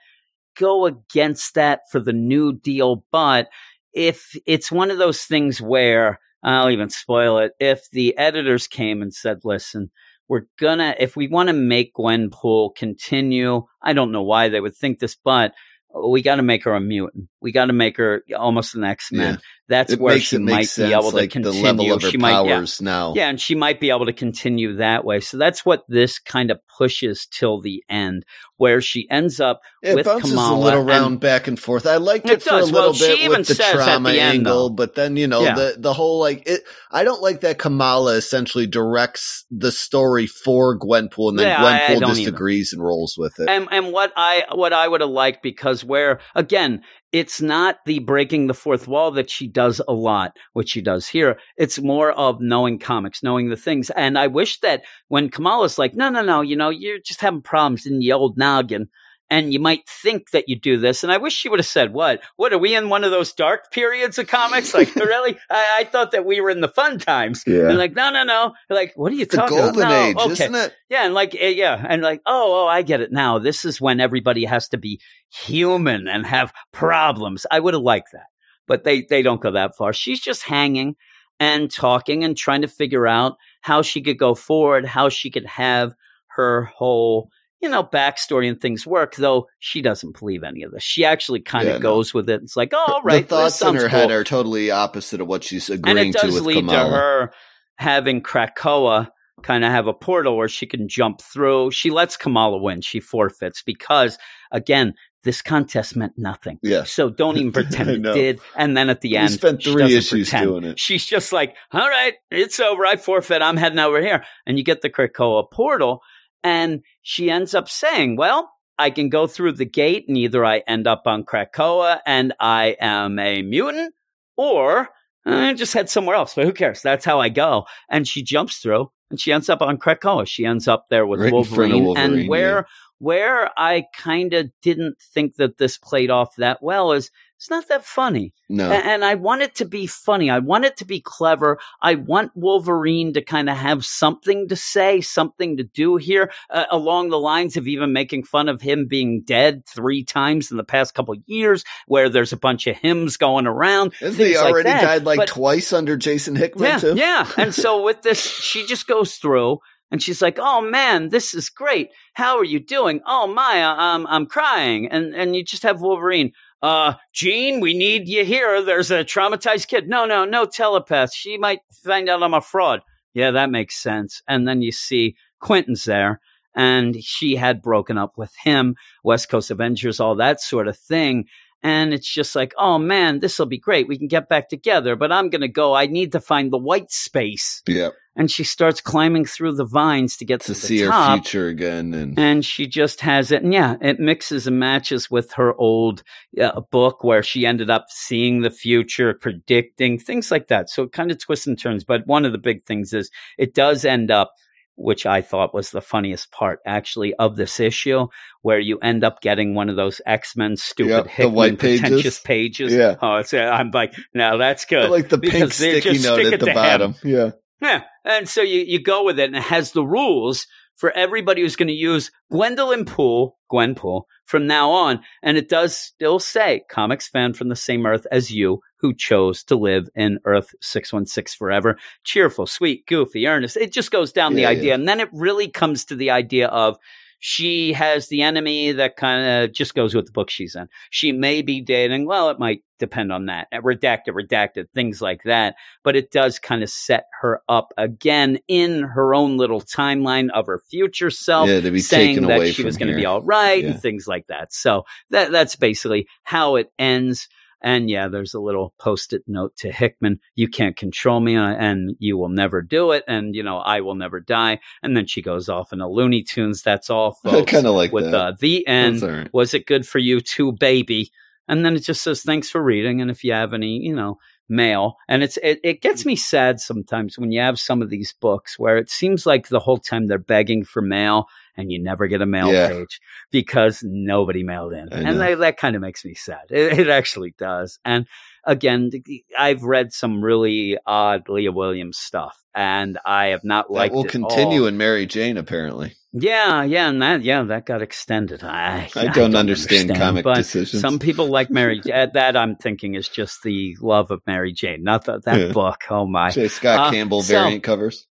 Speaker 1: go against that for the new deal. But if it's one of those things where I'll even spoil it, if the editors came and said, listen, we're gonna, if we want to make Gwenpool continue, I don't know why they would think this, but we got to make her a mutant. We got to make her almost an X Men.
Speaker 2: Yeah.
Speaker 1: That's
Speaker 2: It
Speaker 1: where
Speaker 2: makes
Speaker 1: she might
Speaker 2: sense,
Speaker 1: be able
Speaker 2: like
Speaker 1: to
Speaker 2: the
Speaker 1: continue.
Speaker 2: level of her
Speaker 1: she might, yeah.
Speaker 2: now.
Speaker 1: Yeah, and she might be able to continue that way. So that's what this kind of pushes till the end, where she ends up
Speaker 2: It
Speaker 1: with
Speaker 2: bounces
Speaker 1: Kamala.
Speaker 2: a little
Speaker 1: and-
Speaker 2: round back and forth. I liked it,
Speaker 1: It
Speaker 2: for a little
Speaker 1: Well, she
Speaker 2: bit
Speaker 1: even
Speaker 2: with the trauma
Speaker 1: the end,
Speaker 2: angle,
Speaker 1: though.
Speaker 2: but then you know
Speaker 1: Yeah.
Speaker 2: the the whole like it. I don't like that Kamala essentially directs the story for Gwenpool, and then
Speaker 1: Yeah, I- I
Speaker 2: Gwenpool just
Speaker 1: either.
Speaker 2: agrees and rolls with it.
Speaker 1: and and what I what I would have liked because where again it's not the breaking the fourth wall that she does a lot, which she does here. It's more of knowing comics, knowing the things. And I wish that when Kamala's like, no, no, no, you know, you're just having problems in the old noggin. And you might think that you do this. And I wish she would have said, what? What are we in one of those dark periods of comics? Like, really? I, I thought that we were in the fun times.
Speaker 2: Yeah.
Speaker 1: And like, no, no, no. Like, what are you
Speaker 2: the
Speaker 1: talking
Speaker 2: golden
Speaker 1: about? No,
Speaker 2: age,
Speaker 1: okay.
Speaker 2: isn't it?
Speaker 1: Yeah, and like eh, yeah, and like oh, oh, I get it now. This is when everybody has to be human and have problems. I would have liked that. But they they don't go that far. She's just hanging and talking and trying to figure out how she could go forward, how she could have her whole you know backstory and things work though she doesn't believe any of this she actually kind of
Speaker 2: Yeah, no.
Speaker 1: goes with it it's like oh all right
Speaker 2: the thoughts in her
Speaker 1: sounds
Speaker 2: head are totally opposite of what she's agreeing
Speaker 1: to. and
Speaker 2: it does
Speaker 1: lead
Speaker 2: Kamala.
Speaker 1: to her having Krakoa kind of have a portal where she can jump through. She lets Kamala win. She forfeits because again, this contest meant nothing.
Speaker 2: Yes.
Speaker 1: So don't even pretend it did. And then at the
Speaker 2: We
Speaker 1: end,
Speaker 2: spent three issues
Speaker 1: pretend.
Speaker 2: doing it.
Speaker 1: She's just like, all right, it's over. I forfeit. I'm heading over here. And you get the Krakoa portal. And she ends up saying, well, I can go through the gate and either I end up on Krakoa and I am a mutant or eh, I just head somewhere else. But who cares? That's how I go. And she jumps through and she ends up on Krakoa. She ends up there with
Speaker 2: Right in front of
Speaker 1: Wolverine,
Speaker 2: Wolverine,
Speaker 1: And where
Speaker 2: yeah.
Speaker 1: where I kind of didn't think that this played off that well is It's not that funny.
Speaker 2: No.
Speaker 1: And I want it to be funny. I want it to be clever. I want Wolverine to kind of have something to say, something to do here, uh, along the lines of even making fun of him being dead three times in the past couple of years, where there's a bunch of hymns going around.
Speaker 2: Isn't he already
Speaker 1: that.
Speaker 2: died like
Speaker 1: But-
Speaker 2: twice under Jason Hickman
Speaker 1: yeah,
Speaker 2: too?
Speaker 1: Yeah. And so with this, she just goes through and she's like, "Oh man, this is great. How are you doing? Oh my, I'm I'm crying." And and you just have Wolverine. Uh, Jean, we need you here. There's a traumatized kid. No, no, no telepath. She might find out I'm a fraud. Yeah, that makes sense. And then you see Quentin's there, and she had broken up with him. West Coast Avengers, all that sort of thing. And it's just like, oh man, this will be great. We can get back together, but I'm going to go. I need to find the white space.
Speaker 2: Yeah.
Speaker 1: And she starts climbing through the vines to get to,
Speaker 2: To
Speaker 1: the
Speaker 2: see her future again and
Speaker 1: And she just has it. And yeah, it mixes and matches with her old uh, book where she ended up seeing the future, predicting things like that. So it kind of twists and turns. But one of the big things is it does end up, which I thought was the funniest part actually of this issue, where you end up getting one of those X Men stupid
Speaker 2: Yep, the
Speaker 1: Hickman
Speaker 2: white pages.
Speaker 1: pretentious pages.
Speaker 2: Yeah.
Speaker 1: Oh, it's, I'm like, now that's good.
Speaker 2: like the pink
Speaker 1: because
Speaker 2: sticky
Speaker 1: just
Speaker 2: note
Speaker 1: stick
Speaker 2: at the
Speaker 1: him.
Speaker 2: bottom. Yeah.
Speaker 1: Yeah. And so you, you go with it and it has the rules for everybody who's going to use Gwendolyn Poole, Gwenpool, from now on. And it does still say comics fan from the same earth as you who chose to live in Earth 616 forever. Cheerful, sweet, goofy, earnest. It just goes down the idea.
Speaker 2: yeah.
Speaker 1: And then it really comes to the idea of she has the enemy that kind of just goes with the book she's in. She may be dating. Well, it might depend on that. Redacted, redacted, things like that but it does kind of set her up again in her own little timeline of her future self,
Speaker 2: yeah, to be
Speaker 1: saying that she was going to be all right
Speaker 2: Yeah.
Speaker 1: and things like that. So that that's basically how it ends. And yeah, there's a little post-it note to Hickman: "You can't control me, uh, and you will never do it, and you know I will never die." And then she goes off in a Looney Tunes. That's all, folks.
Speaker 2: kind of like
Speaker 1: with
Speaker 2: that.
Speaker 1: uh, the end.
Speaker 2: Right.
Speaker 1: Was it good for you too, baby? And then it just says thanks for reading, and if you have any, you know, mail, and it's it, it gets me sad sometimes when you have some of these books where it seems like the whole time they're begging for mail, and you never get a mail
Speaker 2: Yeah.
Speaker 1: page because nobody mailed in, and that, that kind of makes me sad. It, it actually does, and. Again, I've read some really odd Leah Williams stuff, and I have not
Speaker 2: That
Speaker 1: liked it
Speaker 2: will
Speaker 1: continue
Speaker 2: in Mary Jane, apparently.
Speaker 1: Yeah, yeah, and that yeah, that got extended. I,
Speaker 2: I don't understand comic
Speaker 1: but
Speaker 2: decisions.
Speaker 1: Some people like Mary. uh, that I'm thinking is just the love of Mary Jane, not that that
Speaker 2: Yeah.
Speaker 1: book. Oh my.
Speaker 2: J. Scott
Speaker 1: Uh,
Speaker 2: Campbell
Speaker 1: so-
Speaker 2: variant covers.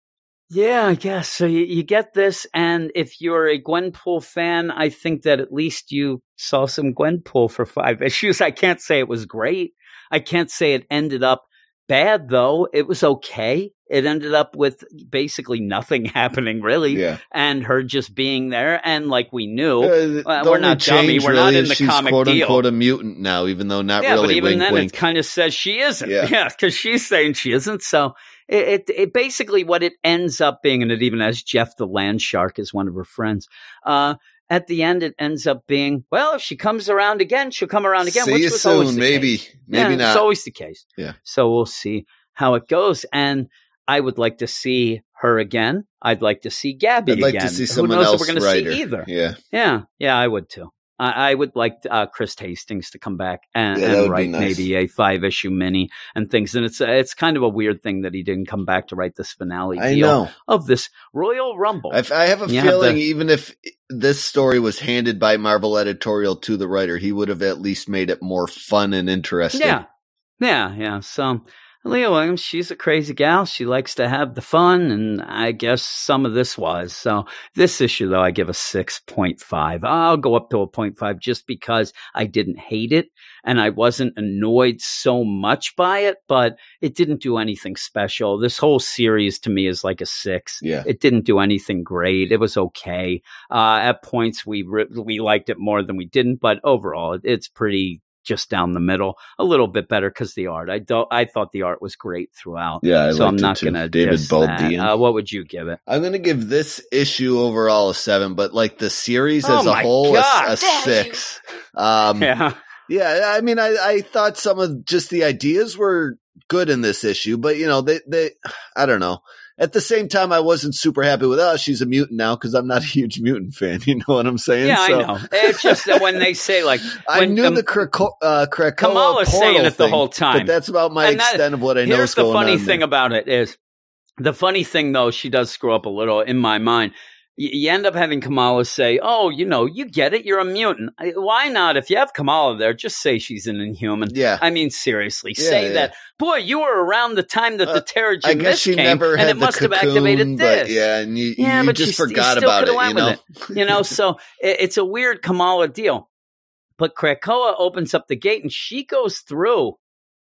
Speaker 1: Yeah, I guess so. You, you get this, and if you're a Gwenpool fan, I think that at least you saw some Gwenpool for five issues. I can't say it was great. I can't say it ended up bad though. It was okay. It ended up with basically nothing happening really,
Speaker 2: Yeah.
Speaker 1: and her just being there, and like we knew.
Speaker 2: Uh, the
Speaker 1: we're not dummy, we're not
Speaker 2: really
Speaker 1: in
Speaker 2: is
Speaker 1: the
Speaker 2: she's
Speaker 1: comic
Speaker 2: quote
Speaker 1: deal.
Speaker 2: unquote a mutant now, even though not
Speaker 1: yeah,
Speaker 2: really.
Speaker 1: but even
Speaker 2: wink,
Speaker 1: then,
Speaker 2: wink.
Speaker 1: it kind of says she isn't.
Speaker 2: Yeah.
Speaker 1: Yeah, because she's saying she isn't. So it, it, it basically what it ends up being, and it even has Jeff the Land Shark as one of her friends. Uh, at the end, it ends up being well. If she comes around again, she'll come around again.
Speaker 2: See
Speaker 1: which
Speaker 2: you
Speaker 1: was always
Speaker 2: soon,
Speaker 1: the
Speaker 2: maybe,
Speaker 1: case.
Speaker 2: maybe
Speaker 1: Yeah,
Speaker 2: not.
Speaker 1: It's always the case.
Speaker 2: Yeah.
Speaker 1: So we'll see how it goes, and I would like to see her again. I'd like to see Gabby
Speaker 2: I'd like
Speaker 1: again.
Speaker 2: to see
Speaker 1: Who
Speaker 2: someone
Speaker 1: knows
Speaker 2: else
Speaker 1: if we're going to see either?
Speaker 2: Yeah,
Speaker 1: Yeah, yeah, I would too. I, I would like uh, Chris Hastings to come back and,
Speaker 2: Yeah,
Speaker 1: and write
Speaker 2: nice.
Speaker 1: maybe a five issue mini and things. And it's it's kind of a weird thing that he didn't come back to write this finale
Speaker 2: I
Speaker 1: deal
Speaker 2: know.
Speaker 1: of this Royal Rumble.
Speaker 2: I, I have a
Speaker 1: You have
Speaker 2: feeling
Speaker 1: the-
Speaker 2: even if this story was handed by Marvel editorial to the writer, he would have at least made it more fun and interesting.
Speaker 1: yeah, yeah, yeah. So Leah Williams, she's a crazy gal. She likes to have the fun, and I guess some of this was. So this issue, though, I give a six point five. I'll go up to a 0.5 just because I didn't hate it and I wasn't annoyed so much by it, but it didn't do anything special. This whole series to me is like a six.
Speaker 2: Yeah.
Speaker 1: It didn't do anything great. It was okay. Uh, at points we re- we liked it more than we didn't, but overall it's pretty just down the middle. A little bit better because the art. I don't. I thought the art was great throughout.
Speaker 2: Yeah, I
Speaker 1: so I'm not going to
Speaker 2: David
Speaker 1: diss that.
Speaker 2: Baldeón.
Speaker 1: Uh, what would you give it?
Speaker 2: I'm going to give this issue overall a seven, but like the series
Speaker 1: Oh
Speaker 2: as a
Speaker 1: my
Speaker 2: whole, a, a six. Um,
Speaker 1: yeah,
Speaker 2: Yeah, I mean, I, I thought some of just the ideas were good in this issue, but you know, they, they, I don't know. At the same time, I wasn't super happy with, oh, she's a mutant now because I'm not a huge mutant fan. You know what I'm saying?
Speaker 1: Yeah,
Speaker 2: So,
Speaker 1: I know. It's just that when they say like
Speaker 2: I knew
Speaker 1: um,
Speaker 2: the Krakoa, uh, Krakoa
Speaker 1: Kamala's saying it the whole time.
Speaker 2: but that's about my
Speaker 1: And that-
Speaker 2: extent of what I know
Speaker 1: Here's the funny thing
Speaker 2: there.
Speaker 1: about it is the funny thing though she does screw up a little in my mind. You end up having Kamala say, "Oh, you know, you get it. You're a mutant. Why not? If you have Kamala there, just say she's an Inhuman.
Speaker 2: Yeah.
Speaker 1: I mean, seriously,
Speaker 2: Yeah,
Speaker 1: say
Speaker 2: yeah.
Speaker 1: that. Boy, you were around the time that
Speaker 2: Uh,
Speaker 1: the Terrigen
Speaker 2: I guess
Speaker 1: Mist
Speaker 2: she
Speaker 1: came,
Speaker 2: never
Speaker 1: and it must have activated this.
Speaker 2: Yeah, and you,
Speaker 1: Yeah,
Speaker 2: you
Speaker 1: but
Speaker 2: just
Speaker 1: you st- you
Speaker 2: forgot
Speaker 1: still
Speaker 2: about it. You know,
Speaker 1: with you know, so it, it's a weird Kamala deal. But Krakoa opens up the gate and she goes through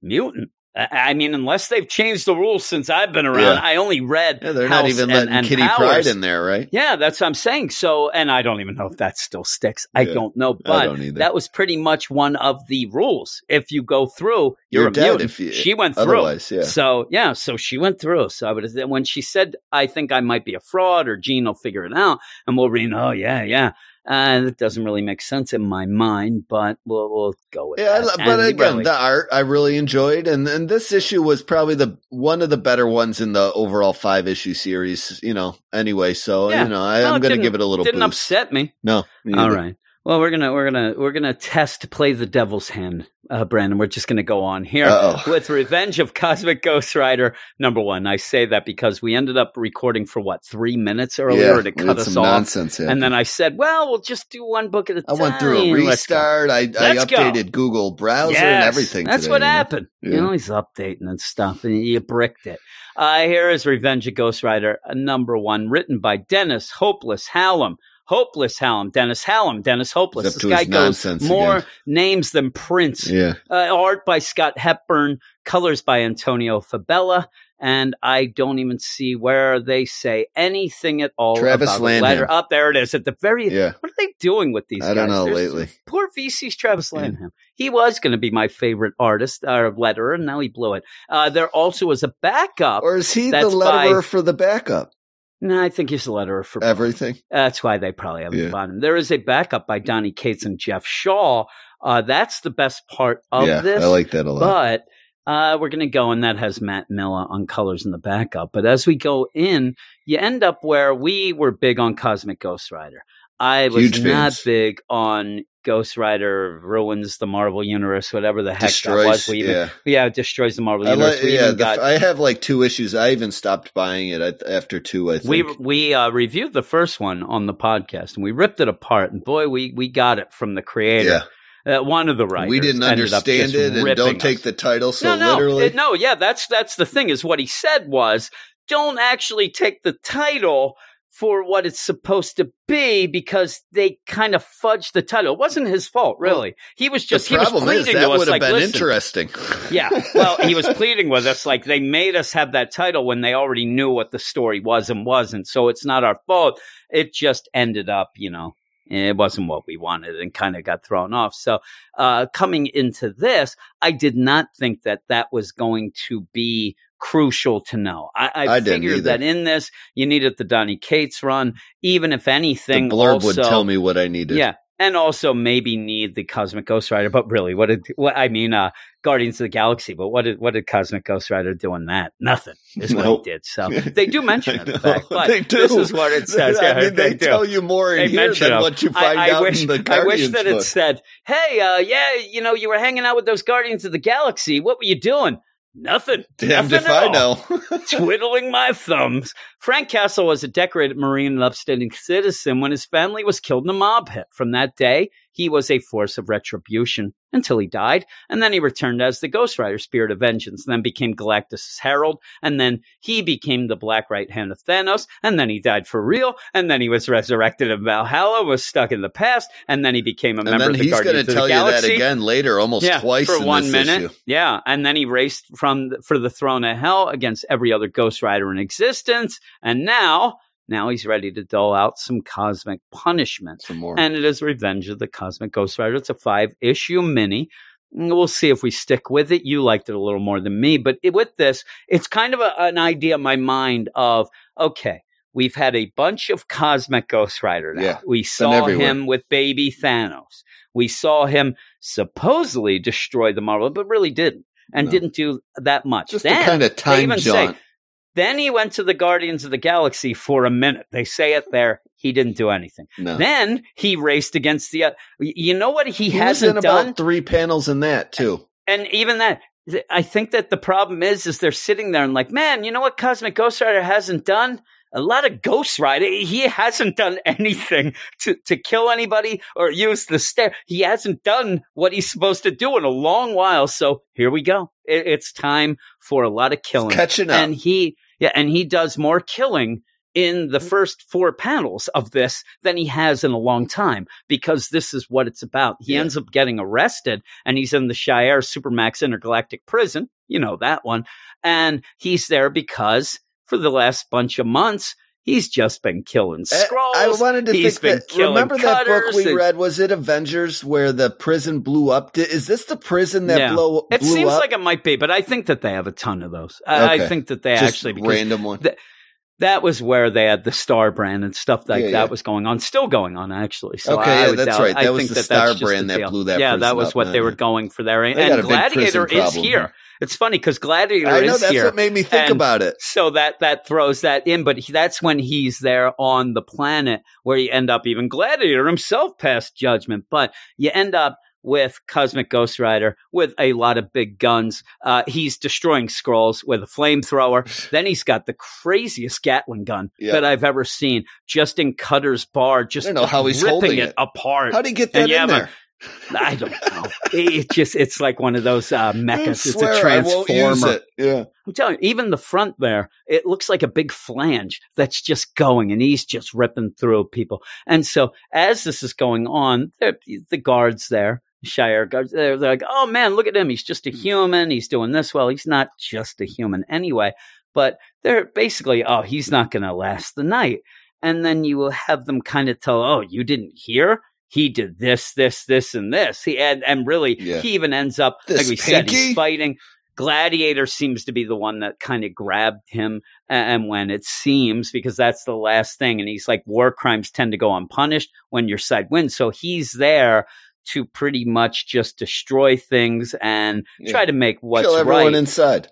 Speaker 1: mutant. I mean, unless they've changed the rules since I've been around,
Speaker 2: Yeah.
Speaker 1: I only read.
Speaker 2: yeah, they're
Speaker 1: House
Speaker 2: not even
Speaker 1: and-
Speaker 2: letting
Speaker 1: and
Speaker 2: Kitty
Speaker 1: Powers.
Speaker 2: Pride in there, right?
Speaker 1: Yeah, that's what I'm saying. So, and I don't even know if that still sticks. I
Speaker 2: Yeah.
Speaker 1: don't know, but
Speaker 2: don't
Speaker 1: that was pretty much one of the rules. If you go through, you're,
Speaker 2: You're dead if you-
Speaker 1: she went through.
Speaker 2: Otherwise, yeah.
Speaker 1: So yeah, so she went through. So I would when she said, "I think I might be a fraud," or Jean will figure it out, and we'll read, "Oh yeah, yeah." And it doesn't really make sense in my mind, but we'll we'll go with
Speaker 2: Yeah,
Speaker 1: that.
Speaker 2: but
Speaker 1: And
Speaker 2: again,
Speaker 1: really-
Speaker 2: the art I really enjoyed, and and this issue was probably the one of the better ones in the overall five issue series. You know, anyway, so
Speaker 1: Yeah.
Speaker 2: you know, I, I'm going to give it a little
Speaker 1: didn't
Speaker 2: boost.
Speaker 1: upset me.
Speaker 2: No, me
Speaker 1: All right. Well, we're gonna we're gonna we're gonna test play the devil's hand, uh, Brandon. We're just gonna go on here
Speaker 2: Uh-oh.
Speaker 1: with Revenge of Cosmic Ghost Rider number one. I say that because we ended up recording for what three minutes earlier
Speaker 2: yeah,
Speaker 1: to cut us
Speaker 2: some
Speaker 1: off,
Speaker 2: nonsense. Yeah.
Speaker 1: and then I said, "Well, we'll just do one book at a
Speaker 2: I
Speaker 1: time."
Speaker 2: I went through a restart. I, I
Speaker 1: Let's go.
Speaker 2: updated Google Browser and everything.
Speaker 1: That's
Speaker 2: today,
Speaker 1: what happened.
Speaker 2: Yeah.
Speaker 1: You know, he's updating and stuff, and you bricked it. Uh, here is Revenge of Ghost Rider, uh, number one, written by Dennis Hopeless Hallum. Hopeless Hallum, Dennis Hallum, Dennis Hopeless. This guy goes more
Speaker 2: again.
Speaker 1: names than Prince.
Speaker 2: Yeah,
Speaker 1: Uh, art by Scott Hepburn, colors by Antonio Fabela, and I don't even see where they say anything at all
Speaker 2: Travis
Speaker 1: about the letter. Up there it is at the very.
Speaker 2: yeah.
Speaker 1: What are they doing with these?
Speaker 2: I don't know
Speaker 1: There's-
Speaker 2: lately.
Speaker 1: Poor VC's Travis
Speaker 2: Yeah.
Speaker 1: He was going to be my favorite artist or letterer, and now he blew it. Uh, there also was a backup.
Speaker 2: Or is he the
Speaker 1: That's by-
Speaker 2: letterer for the backup?
Speaker 1: No, I think he's a letterer for
Speaker 2: Everything.
Speaker 1: That's why they probably have
Speaker 2: Yeah.
Speaker 1: bottom. There is a backup by Donny Cates and Geoff Shaw. Uh, that's the best part of
Speaker 2: yeah,
Speaker 1: this.
Speaker 2: I like that a lot.
Speaker 1: But uh, we're going to go, and that has Matt Miller on colors in the backup. But as we go in, you end up where we were big on Cosmic Ghost Rider. I was
Speaker 2: Huge
Speaker 1: not
Speaker 2: fans.
Speaker 1: big on Ghost Rider ruins the Marvel universe, whatever the heck
Speaker 2: Destroys.
Speaker 1: that was. We even,
Speaker 2: yeah.
Speaker 1: yeah, it destroys the Marvel
Speaker 2: I
Speaker 1: universe.
Speaker 2: like, yeah, the,
Speaker 1: got
Speaker 2: I have like two issues. I even stopped buying it after two. I think.
Speaker 1: we we uh, reviewed the first one on the podcast and we ripped it apart and boy we we got it from the creator
Speaker 2: yeah,
Speaker 1: uh, one of the writers
Speaker 2: we didn't understand it, and don't take
Speaker 1: us.
Speaker 2: the title so
Speaker 1: no no
Speaker 2: literally.
Speaker 1: it- no yeah that's that's the thing is what he said was don't actually take the title for what it's supposed to be because they kind of fudged the title. It wasn't his fault, really. he was just
Speaker 2: the
Speaker 1: he was
Speaker 2: problem is
Speaker 1: pleading
Speaker 2: that would have
Speaker 1: like,
Speaker 2: been
Speaker 1: "Listen,
Speaker 2: interesting.
Speaker 1: yeah. Well, he was pleading with us like they made us have that title when they already knew what the story was and wasn't. So it's not our fault. It just ended up, you know, it wasn't what we wanted and kind of got thrown off. So uh, coming into this, I did not think that that was going to be crucial to know. I, I,
Speaker 2: I
Speaker 1: figured that in this, you needed the Donny Cates run, even if anything.
Speaker 2: the blurb would tell me what I needed.
Speaker 1: yeah, and also maybe need the Cosmic Ghost Rider. But really, what did what I mean? Uh, Guardians of the Galaxy. But what did what did Cosmic Ghost Rider do in that? Nothing is what
Speaker 2: Nope.
Speaker 1: he did. So they do mention it, fact. But
Speaker 2: They do.
Speaker 1: this is what it says.
Speaker 2: I mean, they,
Speaker 1: do.
Speaker 2: tell you more in
Speaker 1: They
Speaker 2: here than
Speaker 1: them.
Speaker 2: what you find
Speaker 1: I, I
Speaker 2: out
Speaker 1: wish,
Speaker 2: in the Guardians
Speaker 1: I wish that it said, "Hey, uh, yeah, you know, you were hanging out with those Guardians of the Galaxy. What were you doing? Nothing.
Speaker 2: Damned
Speaker 1: Nothing
Speaker 2: if I know.
Speaker 1: twiddling my thumbs. Frank Castle was a decorated Marine and upstanding citizen when his family was killed in a mob hit. From that day, he was a force of retribution until he died, and then he returned as the Ghost Rider, Spirit of Vengeance, and then became Galactus' Herald, and then he became the Black Right Hand of Thanos, and then he died for real, and then he was resurrected in Valhalla, was stuck in the past, and then he became a
Speaker 2: and
Speaker 1: member
Speaker 2: then
Speaker 1: of the
Speaker 2: he's going
Speaker 1: Guardians
Speaker 2: to
Speaker 1: of the
Speaker 2: tell you that again later, almost
Speaker 1: yeah,
Speaker 2: twice
Speaker 1: for one minute.
Speaker 2: issue.
Speaker 1: Yeah, and then he raced from for the throne of hell against every other Ghost Rider in existence, and now now he's ready to dole out some cosmic punishment.
Speaker 2: Some more.
Speaker 1: And it is Revenge of the Cosmic Ghost Rider. It's a five issue mini. We'll see if we stick with it. You liked it a little more than me, but it, with this, it's kind of a, an idea in my mind of okay, we've had a bunch of Cosmic Ghost Rider now.
Speaker 2: Yeah,
Speaker 1: we saw him with baby Thanos. We saw him supposedly destroy the Marvel, but really didn't, and
Speaker 2: No.
Speaker 1: didn't do that much.
Speaker 2: Just
Speaker 1: Then,
Speaker 2: a kind of time
Speaker 1: even say,
Speaker 2: jaunt.
Speaker 1: Then he went to the Guardians of the Galaxy for a minute. They say it there. He didn't do anything.
Speaker 2: No.
Speaker 1: Then he raced against the. Uh, you know what he,
Speaker 2: he
Speaker 1: hasn't
Speaker 2: about
Speaker 1: done,
Speaker 2: three panels in that too.
Speaker 1: and even that. I think that the problem is, is they're sitting there and like, man, you know what Cosmic Ghost Rider hasn't done? A lot of Ghost Rider. He hasn't done anything to, to kill anybody or use the stair. He hasn't done what he's supposed to do in a long while. So here we go. It, it's time for a lot of killing.
Speaker 2: Catching up.
Speaker 1: And he, yeah, and he does more killing in the mm-hmm. first four panels of this than he has in a long time because this is what it's about. He
Speaker 2: Yeah.
Speaker 1: ends up getting arrested and he's in the Shi'ar Supermax Intergalactic Prison. You know that one. And he's there because for the last bunch of months, he's just been killing
Speaker 2: Eh,
Speaker 1: Skrulls.
Speaker 2: I wanted to
Speaker 1: He's
Speaker 2: think that. Remember that book we
Speaker 1: and-
Speaker 2: read? Was it Avengers where the prison blew up? Is this the prison that
Speaker 1: Yeah.
Speaker 2: blow,
Speaker 1: It seems
Speaker 2: up?
Speaker 1: like it might be, but I think that they have a ton of those. I, I think that they
Speaker 2: Just
Speaker 1: actually
Speaker 2: random one.
Speaker 1: that was where they had the Star brand and stuff like
Speaker 2: Yeah,
Speaker 1: that
Speaker 2: yeah.
Speaker 1: was going on, still going on actually. So
Speaker 2: Okay,
Speaker 1: I
Speaker 2: yeah,
Speaker 1: would
Speaker 2: that's
Speaker 1: doubt-
Speaker 2: right.
Speaker 1: I
Speaker 2: was
Speaker 1: think
Speaker 2: the
Speaker 1: that
Speaker 2: Star brand that blew that
Speaker 1: Yeah, that was
Speaker 2: up,
Speaker 1: what they were going for there. And Gladiator is here. It's funny because Gladiator
Speaker 2: I know
Speaker 1: is
Speaker 2: that's
Speaker 1: here.
Speaker 2: what made me think
Speaker 1: and-
Speaker 2: about it.
Speaker 1: So that that throws that in, but he, that's when he's there on the planet where you end up even Gladiator himself past judgment, but you end up with Cosmic Ghost Rider with a lot of big guns. Uh, he's destroying Skrulls with a flamethrower. then he's got the craziest Gatling gun
Speaker 2: Yeah.
Speaker 1: that I've ever seen, just in Cutter's bar, just
Speaker 2: I don't know how he's
Speaker 1: ripping
Speaker 2: holding
Speaker 1: it,
Speaker 2: it.
Speaker 1: apart.
Speaker 2: How do you get that
Speaker 1: you
Speaker 2: in
Speaker 1: have a-
Speaker 2: there?
Speaker 1: I don't know. it just it's like one of those uh,
Speaker 2: I
Speaker 1: mechas. It's a transformer.
Speaker 2: it. Yeah.
Speaker 1: I'm telling you, even the front there, it looks like a big flange that's just going, and he's just ripping through people. And so, as this is going on, the the guards there, Shi'ar guards, they're, they're like, "Oh man, look at him! He's just a human. He's doing this well. He's not just a human anyway." But they're basically, "Oh, he's not going to last the night." And then you will have them kind of tell, "Oh, you didn't hear." He did this, this, this, and this. He and and really,
Speaker 2: Yeah.
Speaker 1: he even ends up
Speaker 2: This
Speaker 1: like we said, he's fighting. Gladiator seems to be the one that kind of grabbed him. And when it seems, because that's the last thing, and he's like, war crimes tend to go unpunished when your side wins. So he's there to pretty much just destroy things and
Speaker 2: Yeah.
Speaker 1: try to make what's
Speaker 2: Kill everyone
Speaker 1: right.
Speaker 2: inside.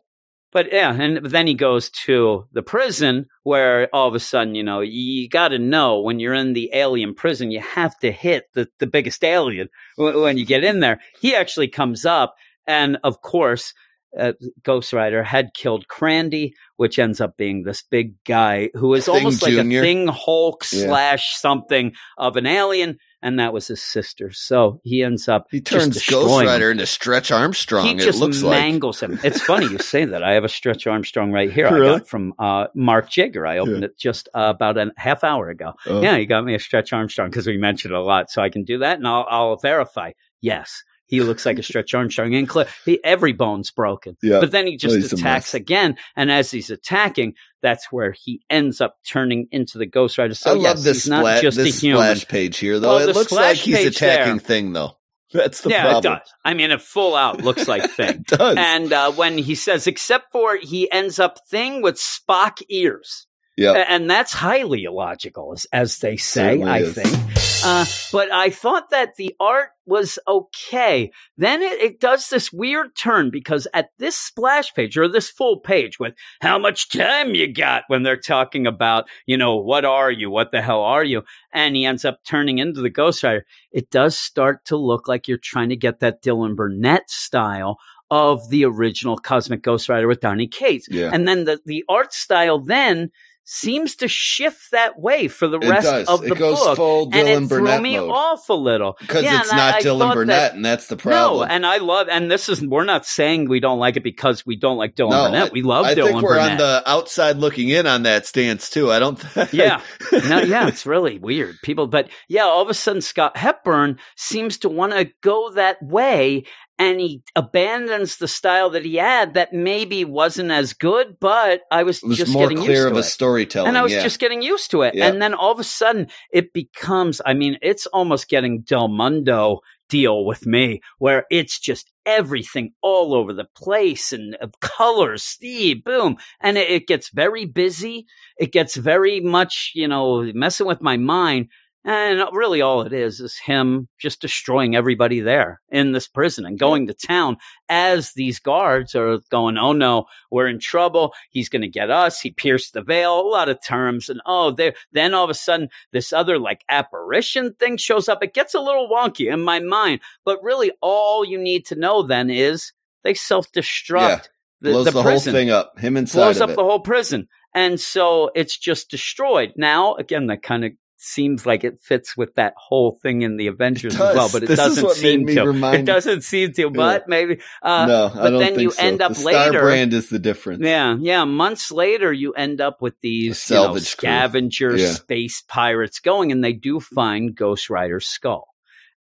Speaker 1: But yeah, and then he goes to the prison where all of a sudden, you know, you got to know when you're in the alien prison, you have to hit the, the biggest alien when you get in there. He actually comes up, and of course, uh, Ghost Rider had killed Crandy, which ends up being this big guy who is
Speaker 2: Thing
Speaker 1: almost like
Speaker 2: Junior.
Speaker 1: a thing Hulk
Speaker 2: Yeah.
Speaker 1: slash something of an alien, and that was his sister. So he ends up
Speaker 2: He turns
Speaker 1: destroying
Speaker 2: Ghost
Speaker 1: him
Speaker 2: Rider into Stretch Armstrong.
Speaker 1: he
Speaker 2: it
Speaker 1: just
Speaker 2: looks like.
Speaker 1: mangles him. It's funny you say that. I have a Stretch Armstrong right here. I
Speaker 2: Really?
Speaker 1: got from uh, Mark Jagger. I opened
Speaker 2: Yeah.
Speaker 1: it just uh, about a half hour ago.
Speaker 2: Oh.
Speaker 1: Yeah, he got me a Stretch Armstrong because we mentioned it a lot, so I can do that, and I'll, I'll verify. Yes, he looks like a Stretch Armstrong, and cl- he, every bone's broken.
Speaker 2: Yeah.
Speaker 1: But then he just
Speaker 2: he's a
Speaker 1: attacks again, and as he's attacking, that's where he ends up turning into the Ghost Rider. So
Speaker 2: I love
Speaker 1: yes,
Speaker 2: this,
Speaker 1: he's not just
Speaker 2: this
Speaker 1: a human.
Speaker 2: splash page here, though.
Speaker 1: Well,
Speaker 2: it looks like he's attacking
Speaker 1: there-
Speaker 2: Thing, though. That's the
Speaker 1: yeah,
Speaker 2: problem.
Speaker 1: it does. I mean, it full out looks like thing.
Speaker 2: It does.
Speaker 1: And uh, when he says, except for he ends up thing with Spock ears.
Speaker 2: Yeah.
Speaker 1: And that's highly illogical, as, as they say, I
Speaker 2: is.
Speaker 1: think. Uh, but I thought that the art was okay. Then it, it does this weird turn because at this splash page or this full page with how much time you got when they're talking about, you know, what are you? What the hell are you? And he ends up turning into the Ghost Rider. It does start to look like you're trying to get that Dylan Burnett style of the original Cosmic Ghost Rider with Donny Cates.
Speaker 2: Yeah.
Speaker 1: And then the, the art style then seems to shift that way for the
Speaker 2: It
Speaker 1: rest
Speaker 2: does.
Speaker 1: of the
Speaker 2: it goes
Speaker 1: book.
Speaker 2: full
Speaker 1: and
Speaker 2: Dylan
Speaker 1: it threw me
Speaker 2: mode.
Speaker 1: off a little.
Speaker 2: Because
Speaker 1: Yeah,
Speaker 2: it's not
Speaker 1: I
Speaker 2: Dylan
Speaker 1: thought
Speaker 2: Burnett,
Speaker 1: that-
Speaker 2: and that's the problem.
Speaker 1: No, and I love, and this is, we're not saying we don't like it because we don't like Dylan
Speaker 2: No,
Speaker 1: Burnett. We love
Speaker 2: I
Speaker 1: Dylan
Speaker 2: think we're
Speaker 1: Burnett.
Speaker 2: on the outside looking in on that stance, too. I don't think.
Speaker 1: yeah. No, yeah, it's really weird. People, but yeah, all of a sudden Scott Hepburn seems to want to go that way and he abandons the style that he had that maybe wasn't as good, but I was,
Speaker 2: was
Speaker 1: just
Speaker 2: more
Speaker 1: getting
Speaker 2: clear
Speaker 1: used
Speaker 2: of
Speaker 1: to
Speaker 2: a
Speaker 1: it.
Speaker 2: storytelling.
Speaker 1: and I was
Speaker 2: yeah.
Speaker 1: just getting used to it.
Speaker 2: Yeah.
Speaker 1: And then all of a sudden it becomes, I mean, it's almost getting Del Mundo deal with me where it's just everything all over the place and uh, colors, Steve, boom. And it, it gets very busy. It gets very much, you know, messing with my mind. And really, all it is is him just destroying everybody there in this prison and going to town as these guards are going, Oh no, we're in trouble. He's going to get us. He pierced the veil, a lot of terms. And oh, there, then all of a sudden, this other like apparition thing shows up. It gets a little wonky in my mind. But really, all you need to know then is they self destruct.
Speaker 2: Yeah.
Speaker 1: The,
Speaker 2: Blows
Speaker 1: the
Speaker 2: the, whole thing up. Him inside
Speaker 1: blows up
Speaker 2: it.
Speaker 1: the whole prison. And so it's just destroyed. Now, again, that kind of seems like it fits with that whole thing in the Avengers as well, but it
Speaker 2: This
Speaker 1: doesn't seem to.
Speaker 2: remind-
Speaker 1: It doesn't seem to, but maybe. Uh,
Speaker 2: no, I
Speaker 1: but
Speaker 2: don't
Speaker 1: then
Speaker 2: think
Speaker 1: you
Speaker 2: so.
Speaker 1: end up
Speaker 2: the Star
Speaker 1: later-
Speaker 2: brand is the difference.
Speaker 1: yeah, yeah. Months later, you end up with these you know, scavenger
Speaker 2: Yeah.
Speaker 1: space pirates going, and they do find Ghost Rider's skull.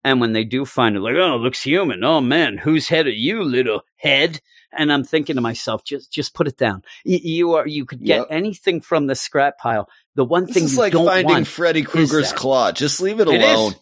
Speaker 1: And when they do find it, like, oh, it looks human. Oh man, whose head are you, little head? And I'm thinking to myself, just just put it down. Y- You are you could get
Speaker 2: Yep.
Speaker 1: anything from the scrap pile. The one
Speaker 2: This
Speaker 1: thing
Speaker 2: is
Speaker 1: you
Speaker 2: like finding Freddy Krueger's claw. Just leave it
Speaker 1: It is.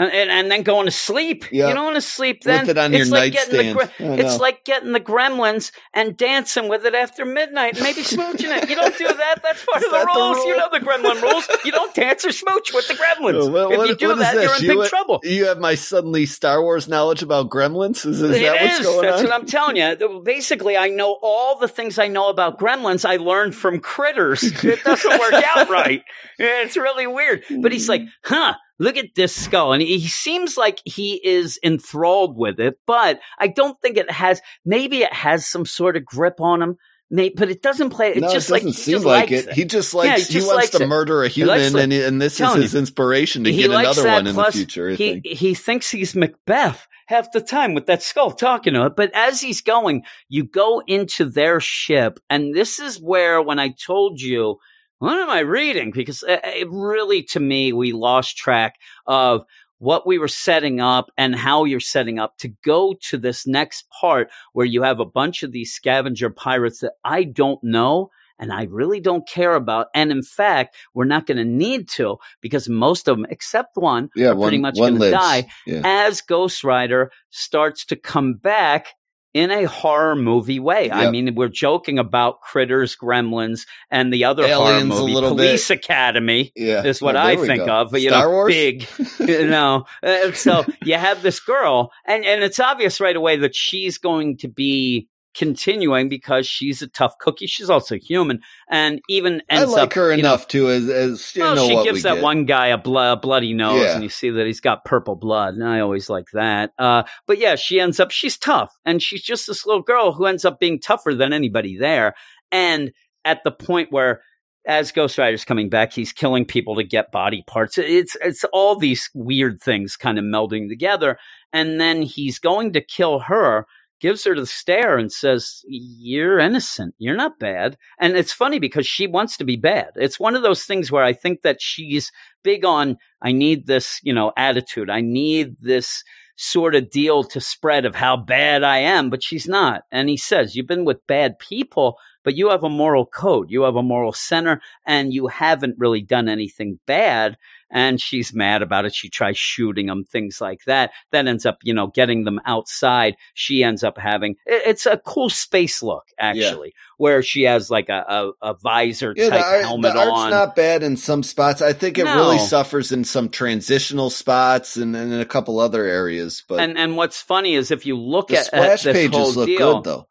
Speaker 1: And, and, and then going to sleep.
Speaker 2: Yeah.
Speaker 1: You don't want to sleep then.
Speaker 2: With it on
Speaker 1: it's
Speaker 2: your
Speaker 1: like getting the
Speaker 2: nightstand. I
Speaker 1: it's like getting the gremlins and dancing with it after midnight, maybe smooching it. You don't do that. That's part of the
Speaker 2: that the
Speaker 1: rules. You know the gremlin rules. You don't dance or smooch with the gremlins.
Speaker 2: Oh, What-
Speaker 1: if you do that,
Speaker 2: this?
Speaker 1: you're in
Speaker 2: You-
Speaker 1: big trouble.
Speaker 2: You have my suddenly Star Wars knowledge about gremlins? Is, is
Speaker 1: It
Speaker 2: that what's
Speaker 1: is.
Speaker 2: going
Speaker 1: That's
Speaker 2: on?
Speaker 1: what I'm telling you. Basically, I know all the things I know about gremlins I learned from critters. It doesn't work out right. It's really weird. But he's like, huh, look at this skull. And he seems like he is enthralled with it, but I don't think it has, maybe it has some sort of grip on him. May, but it doesn't play. It
Speaker 2: no,
Speaker 1: just
Speaker 2: it doesn't
Speaker 1: like
Speaker 2: seem
Speaker 1: just
Speaker 2: like
Speaker 1: likes
Speaker 2: it. He just likes.
Speaker 1: Yeah, he
Speaker 2: he, wants to
Speaker 1: it.
Speaker 2: murder a human, and, and this is his inspiration to get another one in the future. I
Speaker 1: he
Speaker 2: think.
Speaker 1: he thinks he's Macbeth half the time with that skull talking to it. But as he's going, you go into their ship, and this is where when I told you. What am I reading? Because it really, to me, we lost track of what we were setting up and how you're setting up to go to this next part where you have a bunch of these scavenger pirates that I don't know and I really don't care about. And in fact, we're not going to need to because most of them, except one,
Speaker 2: yeah,
Speaker 1: are
Speaker 2: one,
Speaker 1: pretty much going to die
Speaker 2: Yeah.
Speaker 1: as Ghost Rider starts to come back in a horror movie way. I mean, we're joking about Critters, Gremlins, and the other horror
Speaker 2: Aliens a
Speaker 1: movie, Police Academy
Speaker 2: Yeah,
Speaker 1: is what
Speaker 2: Oh,
Speaker 1: I think
Speaker 2: go.
Speaker 1: of. But, you
Speaker 2: Star
Speaker 1: know,
Speaker 2: Wars?
Speaker 1: big, you know. Uh, so you have this girl, and and it's obvious right away that she's going to be continuing because she's a tough cookie. She's also human, and even
Speaker 2: I
Speaker 1: ends
Speaker 2: like
Speaker 1: up,
Speaker 2: her
Speaker 1: you know,
Speaker 2: enough too, as as
Speaker 1: well,
Speaker 2: know
Speaker 1: she gives
Speaker 2: we
Speaker 1: that one guy a blo- bloody nose,
Speaker 2: Yeah.
Speaker 1: and you see that he's got purple blood. And I always like that. Uh, but yeah, she ends up, she's tough. And she's just this little girl who ends up being tougher than anybody there. And at the point where, as Ghost Rider's coming back, he's killing people to get body parts. It's it's all these weird things kind of melding together. And then he's going to kill her, gives her the stare and says, You're innocent. You're not bad. And it's funny because she wants to be bad. It's one of those things where I think that she's big on, I need this, you know, attitude. I need this sort of deal to spread of how bad I am, but she's not. And he says, You've been with bad people, but you have a moral code. You have a moral center, and you haven't really done anything bad. And she's mad about it. She tries shooting them, things like that. That ends up, you know, getting them outside. She ends up having it's a cool space look, actually, where she has like a, a, a visor
Speaker 2: Yeah,
Speaker 1: type
Speaker 2: the, art,
Speaker 1: helmet
Speaker 2: the art's
Speaker 1: on.
Speaker 2: not bad in some spots. I think it
Speaker 1: No.
Speaker 2: really suffers in some transitional spots and, and in a couple other areas. But
Speaker 1: and and what's funny is if you look
Speaker 2: the
Speaker 1: at, at
Speaker 2: splash
Speaker 1: whole
Speaker 2: pages look
Speaker 1: deal,
Speaker 2: good though.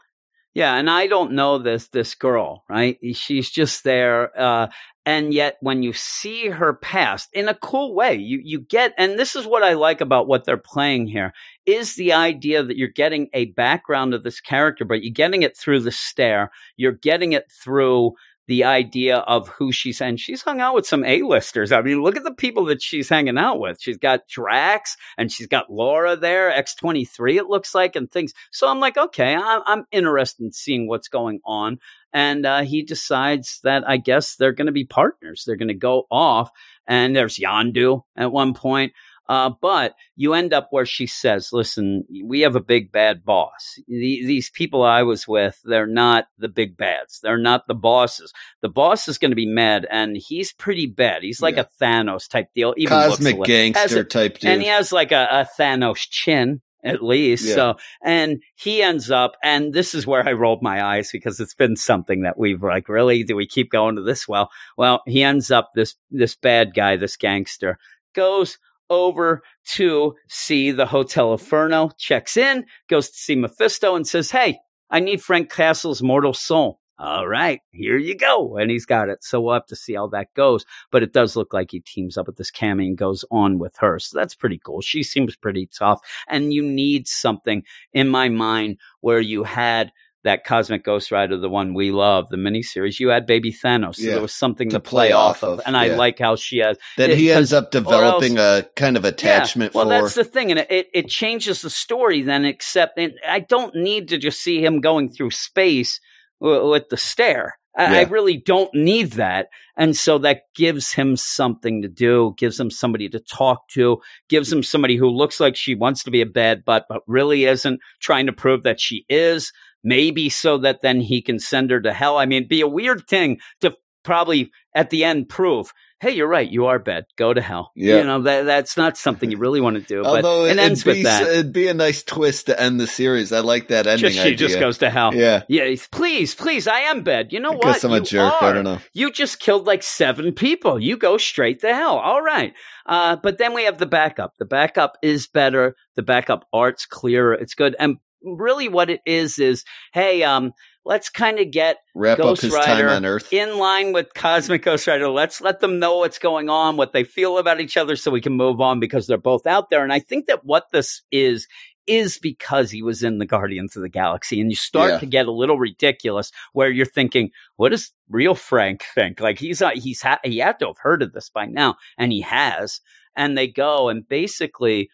Speaker 1: Yeah, and I don't know this this girl, right? She's just there, uh, and yet when you see her past in a cool way, you you get, and this is what I like about what they're playing here is the idea that you're getting a background of this character, but you're getting it through the stare, you're getting it through the idea of who she's and she's hung out with some A-listers. I mean, look at the people that she's hanging out with. She's got Drax and she's got Laura there, X23 it looks like and things. So I'm like, okay, I'm, I'm interested in seeing what's going on. And uh, he decides that I guess they're going to be partners. They're going to go off and there's Yondu at one point. Uh, but you end up where she says, listen, we have a big bad boss. The, these people I was with, they're not the big bads. They're not the bosses. The boss is going to be mad, and he's pretty bad. He's like
Speaker 2: Yeah.
Speaker 1: a Thanos type deal. Even
Speaker 2: Cosmic gangster
Speaker 1: a-
Speaker 2: type dude.
Speaker 1: and he has like a, a Thanos chin at least.
Speaker 2: Yeah.
Speaker 1: So, and he ends up, and this is where I rolled my eyes because it's been something that we've like, really, do we keep going to this? Well, well, he ends up this this bad guy, this gangster, goes over to see the Hotel Inferno, checks in, goes to see Mephisto, and says, Hey, I need Frank Castle's mortal soul. All right, here you go. And he's got it. So we'll have to see how that goes. But it does look like he teams up with this Cammi and goes on with her. So that's pretty cool. She seems pretty tough. And you need something in my mind where you had that Cosmic Ghost Rider, the one we love, the miniseries, you had Baby Thanos. So
Speaker 2: Yeah,
Speaker 1: there was something
Speaker 2: to
Speaker 1: to, play,
Speaker 2: play
Speaker 1: off of. And I like how she has
Speaker 2: That
Speaker 1: it-
Speaker 2: he ends up developing a kind of attachment
Speaker 1: well,
Speaker 2: for.
Speaker 1: that's the thing, and it, it changes the story then. Except, and I don't need to just see him going through space w- with the stare. I, I really don't need that, and so that gives him something to do, gives him somebody to talk to, gives him somebody who looks like she wants to be a bad butt, but really isn't, trying to prove that she is. Maybe so that then he can send her to hell. I mean, it'd be a weird thing to probably at the end prove. Hey, you're right. You are bad. Go to hell.
Speaker 2: Yeah.
Speaker 1: You know that that's not something you really want to do. But
Speaker 2: Although
Speaker 1: it
Speaker 2: it'd
Speaker 1: ends
Speaker 2: be,
Speaker 1: with that.
Speaker 2: it'd be a nice twist to end the series. I like that ending
Speaker 1: Just, she
Speaker 2: idea.
Speaker 1: just goes to hell.
Speaker 2: yeah,
Speaker 1: Yeah, please, please, I am bad. You know
Speaker 2: I
Speaker 1: what?
Speaker 2: guess I'm a
Speaker 1: You
Speaker 2: jerk. I don't know.
Speaker 1: You just killed like seven people. You go straight to hell. All right. Uh, but then we have the backup. The backup is better. The backup art's clearer. It's good. And really what it is is, hey, um, let's kind of get
Speaker 2: Wrap
Speaker 1: Ghost Rider
Speaker 2: time on Earth.
Speaker 1: in line with Cosmic Ghost Rider. Let's let them know what's going on, what they feel about each other, so we can move on because they're both out there. And I think that what this is is because he was in the Guardians of the Galaxy, and you start
Speaker 2: Yeah.
Speaker 1: to get a little ridiculous where you're thinking, what does real Frank think? Like he's not, he's ha- he had to have heard of this by now, and he has. And they go and basically.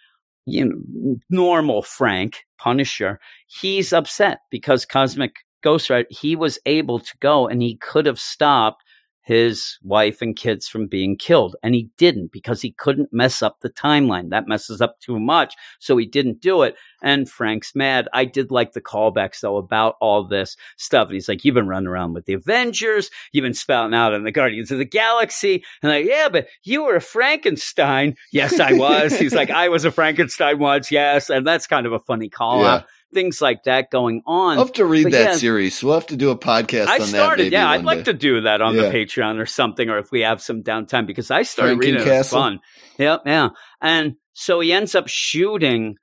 Speaker 1: You know, normal Frank Punisher, he's upset because Cosmic Ghost Rider, he was able to go and he could have stopped his wife and kids from being killed. And he didn't because he couldn't mess up the timeline. That messes up too much. So he didn't do it. And Frank's mad. I did like the callbacks though about all this stuff. And he's like, You've been running around with the Avengers. You've been spouting out on the Guardians of the Galaxy. And like, yeah, but you were a Frankenstein. Yes, I was. he's like, I was a Frankenstein once. Yes. And that's kind of a funny call
Speaker 2: Yeah.
Speaker 1: out. Things like that going on.
Speaker 2: I'll have to read
Speaker 1: But
Speaker 2: that
Speaker 1: yeah.
Speaker 2: series. We'll have to do a podcast
Speaker 1: I
Speaker 2: on that.
Speaker 1: started,
Speaker 2: maybe
Speaker 1: yeah. I'd like
Speaker 2: day.
Speaker 1: to do that on the Patreon or something, or if we have some downtime, because I started
Speaker 2: Franken
Speaker 1: reading it. It's
Speaker 2: Castle?
Speaker 1: fun. Yep, yeah. And so he ends up shooting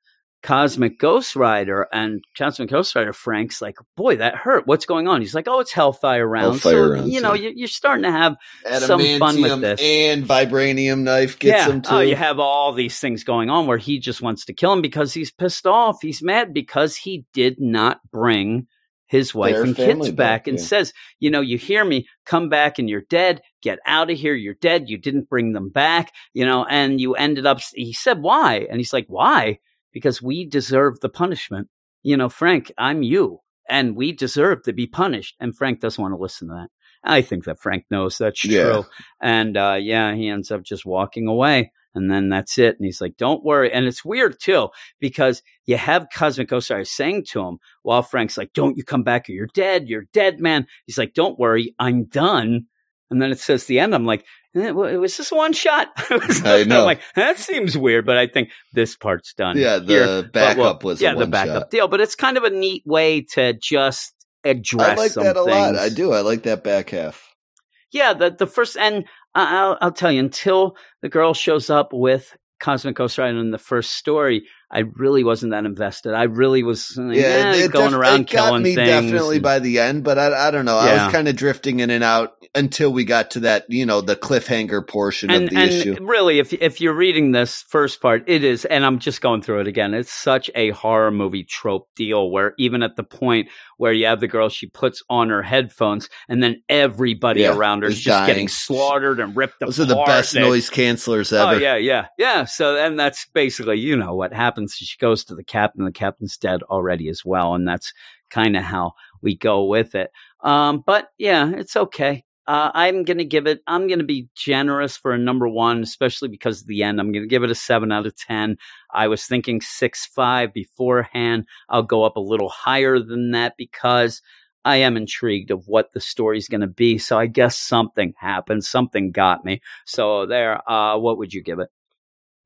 Speaker 1: Cosmic Ghost Rider, and Cosmic Ghost Rider Frank's like, "Boy, that hurt. What's going on?" He's like, "Oh, it's Hellfire rounds."
Speaker 2: Hellfire
Speaker 1: so
Speaker 2: rounds,
Speaker 1: you know,
Speaker 2: yeah.
Speaker 1: you- you're starting to have some fun with
Speaker 2: Adamantium
Speaker 1: this.
Speaker 2: and vibranium knife gets
Speaker 1: yeah.
Speaker 2: him too.
Speaker 1: Oh, you have all these things going on where he just wants to kill him because he's pissed off. He's mad because he did not bring his wife
Speaker 2: Their
Speaker 1: and kids back,
Speaker 2: back,
Speaker 1: and
Speaker 2: yeah.
Speaker 1: says, you know, you hear me, come back and you're dead. Get out of here. You're dead. You didn't bring them back, you know, and you ended up, he said, why? And he's like, why? Because we deserve the punishment. You know, Frank, I'm you and we deserve to be punished. And Frank doesn't want to listen to that. I think that Frank knows that's
Speaker 2: Yeah.
Speaker 1: true. And uh, yeah, he ends up just walking away. And then that's it. And he's like, don't worry. And it's weird too, because you have Cosmic Rider saying to him while Frank's like, don't you come back or you're dead. You're dead, man. He's like, don't worry. I'm done. And then it says the end. I'm like, eh, wa- was this one shot?
Speaker 2: I know.
Speaker 1: I'm like, that seems weird, but I think this part's done.
Speaker 2: yeah, the
Speaker 1: here.
Speaker 2: Backup
Speaker 1: well,
Speaker 2: was
Speaker 1: yeah, the backup
Speaker 2: shot.
Speaker 1: deal. But it's kind of a neat way to just address
Speaker 2: I like that a lot. I do. I like that back half.
Speaker 1: Yeah, the the first and I'll I'll tell you until the girl shows up with Cosmic Ghost Rider in the first story, I really wasn't that invested. I really was
Speaker 2: Yeah,
Speaker 1: eh,
Speaker 2: it,
Speaker 1: going
Speaker 2: def-
Speaker 1: around killing
Speaker 2: me
Speaker 1: things.
Speaker 2: definitely
Speaker 1: and-
Speaker 2: by the end, but I, I don't know. I was kind of drifting in and out until we got to that, you know, the cliffhanger portion
Speaker 1: and
Speaker 2: of the
Speaker 1: and
Speaker 2: issue.
Speaker 1: really, if if you're reading this first part, it is, and I'm just going through it again. It's such a horror movie trope deal where even at the point where you have the girl, she puts on her headphones, and then everybody
Speaker 2: Yeah,
Speaker 1: around her is just getting slaughtered and ripped
Speaker 2: Those
Speaker 1: apart.
Speaker 2: Those are the best
Speaker 1: and-
Speaker 2: noise cancelers ever.
Speaker 1: Oh yeah, yeah, yeah. So and that's basically you know what happens. She goes to the captain. The captain's dead already as well, and that's kind of how we go with it. Um, but yeah, it's okay. Uh, I'm going to give it, I'm going to be generous for a number one, especially because of the end. I'm going to give it a seven out of 10. I was thinking six, five beforehand. I'll go up a little higher than that because I am intrigued of what the story's going to be. So I guess something happened. Something got me. So there, uh, what would you give it?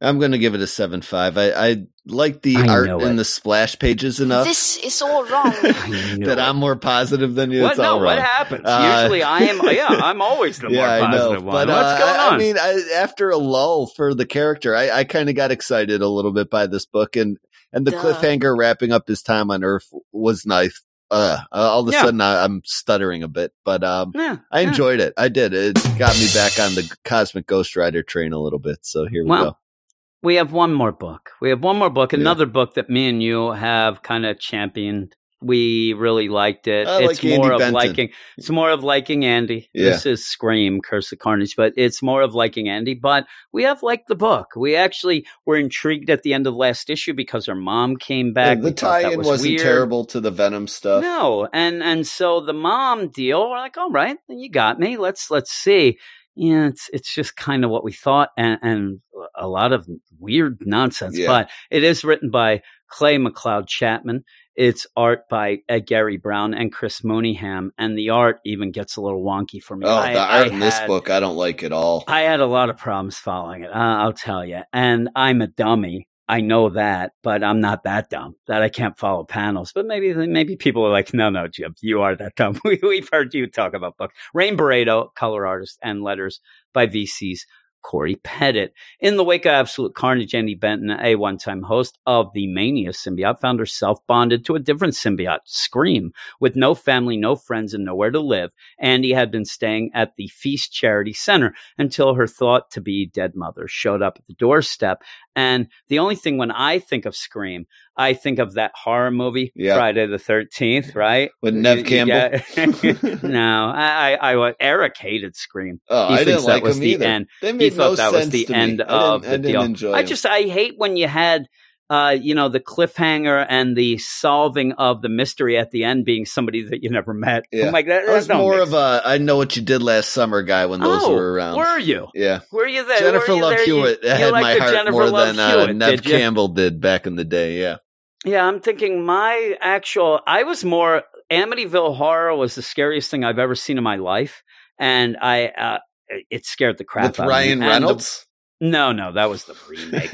Speaker 2: I'm going to give it a seven five. I, I like the
Speaker 1: I
Speaker 2: art and
Speaker 1: it.
Speaker 2: the splash pages enough
Speaker 3: This is all wrong.
Speaker 2: That
Speaker 1: it.
Speaker 2: I'm more positive than you.
Speaker 1: What?
Speaker 2: It's all
Speaker 1: No, what happens?
Speaker 2: Uh,
Speaker 1: Usually I am. Yeah, I'm always the more
Speaker 2: yeah, I know.
Speaker 1: one.
Speaker 2: But
Speaker 1: What's
Speaker 2: uh,
Speaker 1: going
Speaker 2: I-
Speaker 1: on?
Speaker 2: I mean, I, after a lull for the character, I, I kind of got excited a little bit by this book, and and the
Speaker 3: Duh.
Speaker 2: cliffhanger wrapping up his time on Earth was nice. Uh, all of a
Speaker 1: Yeah.
Speaker 2: sudden, I, I'm stuttering a bit, but um,
Speaker 1: yeah,
Speaker 2: I
Speaker 1: yeah.
Speaker 2: enjoyed it. I did. It got me back on the Cosmic Ghost Rider train a little bit. So here we
Speaker 1: Well,
Speaker 2: go.
Speaker 1: We have one more book. We have one more book.
Speaker 2: Yeah.
Speaker 1: Another book that me and you have kind of championed. We really liked it.
Speaker 2: I
Speaker 1: it's
Speaker 2: like Andy
Speaker 1: more of
Speaker 2: Benton.
Speaker 1: liking. It's more of liking Andy.
Speaker 2: Yeah.
Speaker 1: This is Scream, Curse of Carnage, but it's more of liking Andy. But we have liked the book. We actually were intrigued at the end of the last issue because her mom came back.
Speaker 2: the
Speaker 1: thought that
Speaker 2: tie-in
Speaker 1: was
Speaker 2: wasn't
Speaker 1: weird.
Speaker 2: terrible to the Venom stuff.
Speaker 1: No, and and so the mom deal, we're like, all right, then you got me. Let's let's see. Yeah, it's it's just kind of what we thought, and, and a lot of weird nonsense.
Speaker 2: Yeah.
Speaker 1: But it is written by Clay McLeod Chapman. It's art by Ed Garry Brown and Chris Mooneyham, and the art even gets a little wonky for me.
Speaker 2: Oh,
Speaker 1: I-
Speaker 2: the art
Speaker 1: I
Speaker 2: in this
Speaker 1: had-
Speaker 2: book, I don't like at all.
Speaker 1: I had a lot of problems following it. Uh, I'll tell you. And I'm a dummy. I know that, but I'm not that dumb that I can't follow panels. But maybe maybe people are like, no, no, Jim, you are that dumb. We, we've heard you talk about books. Rain Beredo, color artist, and letters by VC's Cory Petit. In the wake of Absolute Carnage, Andy Benton, a one-time host of the Mania symbiote, found herself bonded to a different symbiote, Scream, with no family, no friends, and nowhere to live. Andy had been staying at the Feast Charity Center until her thought to be dead mother showed up at the doorstep. And the only thing when I think of Scream, I think of that horror movie,
Speaker 2: Yeah.
Speaker 1: Friday the 13th, right?
Speaker 2: With Neve Campbell?
Speaker 1: Yeah. no, I, I, I, Eric hated Scream.
Speaker 2: Oh,
Speaker 1: He
Speaker 2: I didn't
Speaker 1: that
Speaker 2: like
Speaker 1: was
Speaker 2: him
Speaker 1: the
Speaker 2: either.
Speaker 1: end.
Speaker 2: They
Speaker 1: He
Speaker 2: made
Speaker 1: thought
Speaker 2: no
Speaker 1: that was the
Speaker 2: me.
Speaker 1: end
Speaker 2: didn't-
Speaker 1: of
Speaker 2: I
Speaker 1: the deal. I just, I hate when you had, uh, you know, the cliffhanger and the solving of the mystery at the end being somebody that you never met.
Speaker 2: Yeah.
Speaker 1: I'm like, that,
Speaker 2: I was
Speaker 1: that don't
Speaker 2: more
Speaker 1: make
Speaker 2: of a I know what you did last summer guy when those
Speaker 1: oh,
Speaker 2: were around.
Speaker 1: Were you?
Speaker 2: yeah.
Speaker 1: Were you there?
Speaker 2: Jennifer
Speaker 1: you
Speaker 2: Love
Speaker 1: there?
Speaker 2: Hewitt
Speaker 1: you
Speaker 2: had
Speaker 1: liked
Speaker 2: my heart
Speaker 1: Jennifer
Speaker 2: more
Speaker 1: Love
Speaker 2: than uh, Neve
Speaker 1: did?
Speaker 2: Campbell did back in the day. Yeah.
Speaker 1: Yeah, I'm thinking my actual. I was more Amityville Horror was the scariest thing I've ever seen in my life, and I uh, it scared the crap
Speaker 2: With
Speaker 1: out
Speaker 2: Ryan
Speaker 1: of me.
Speaker 2: Reynolds.
Speaker 1: No, no, that was the remake.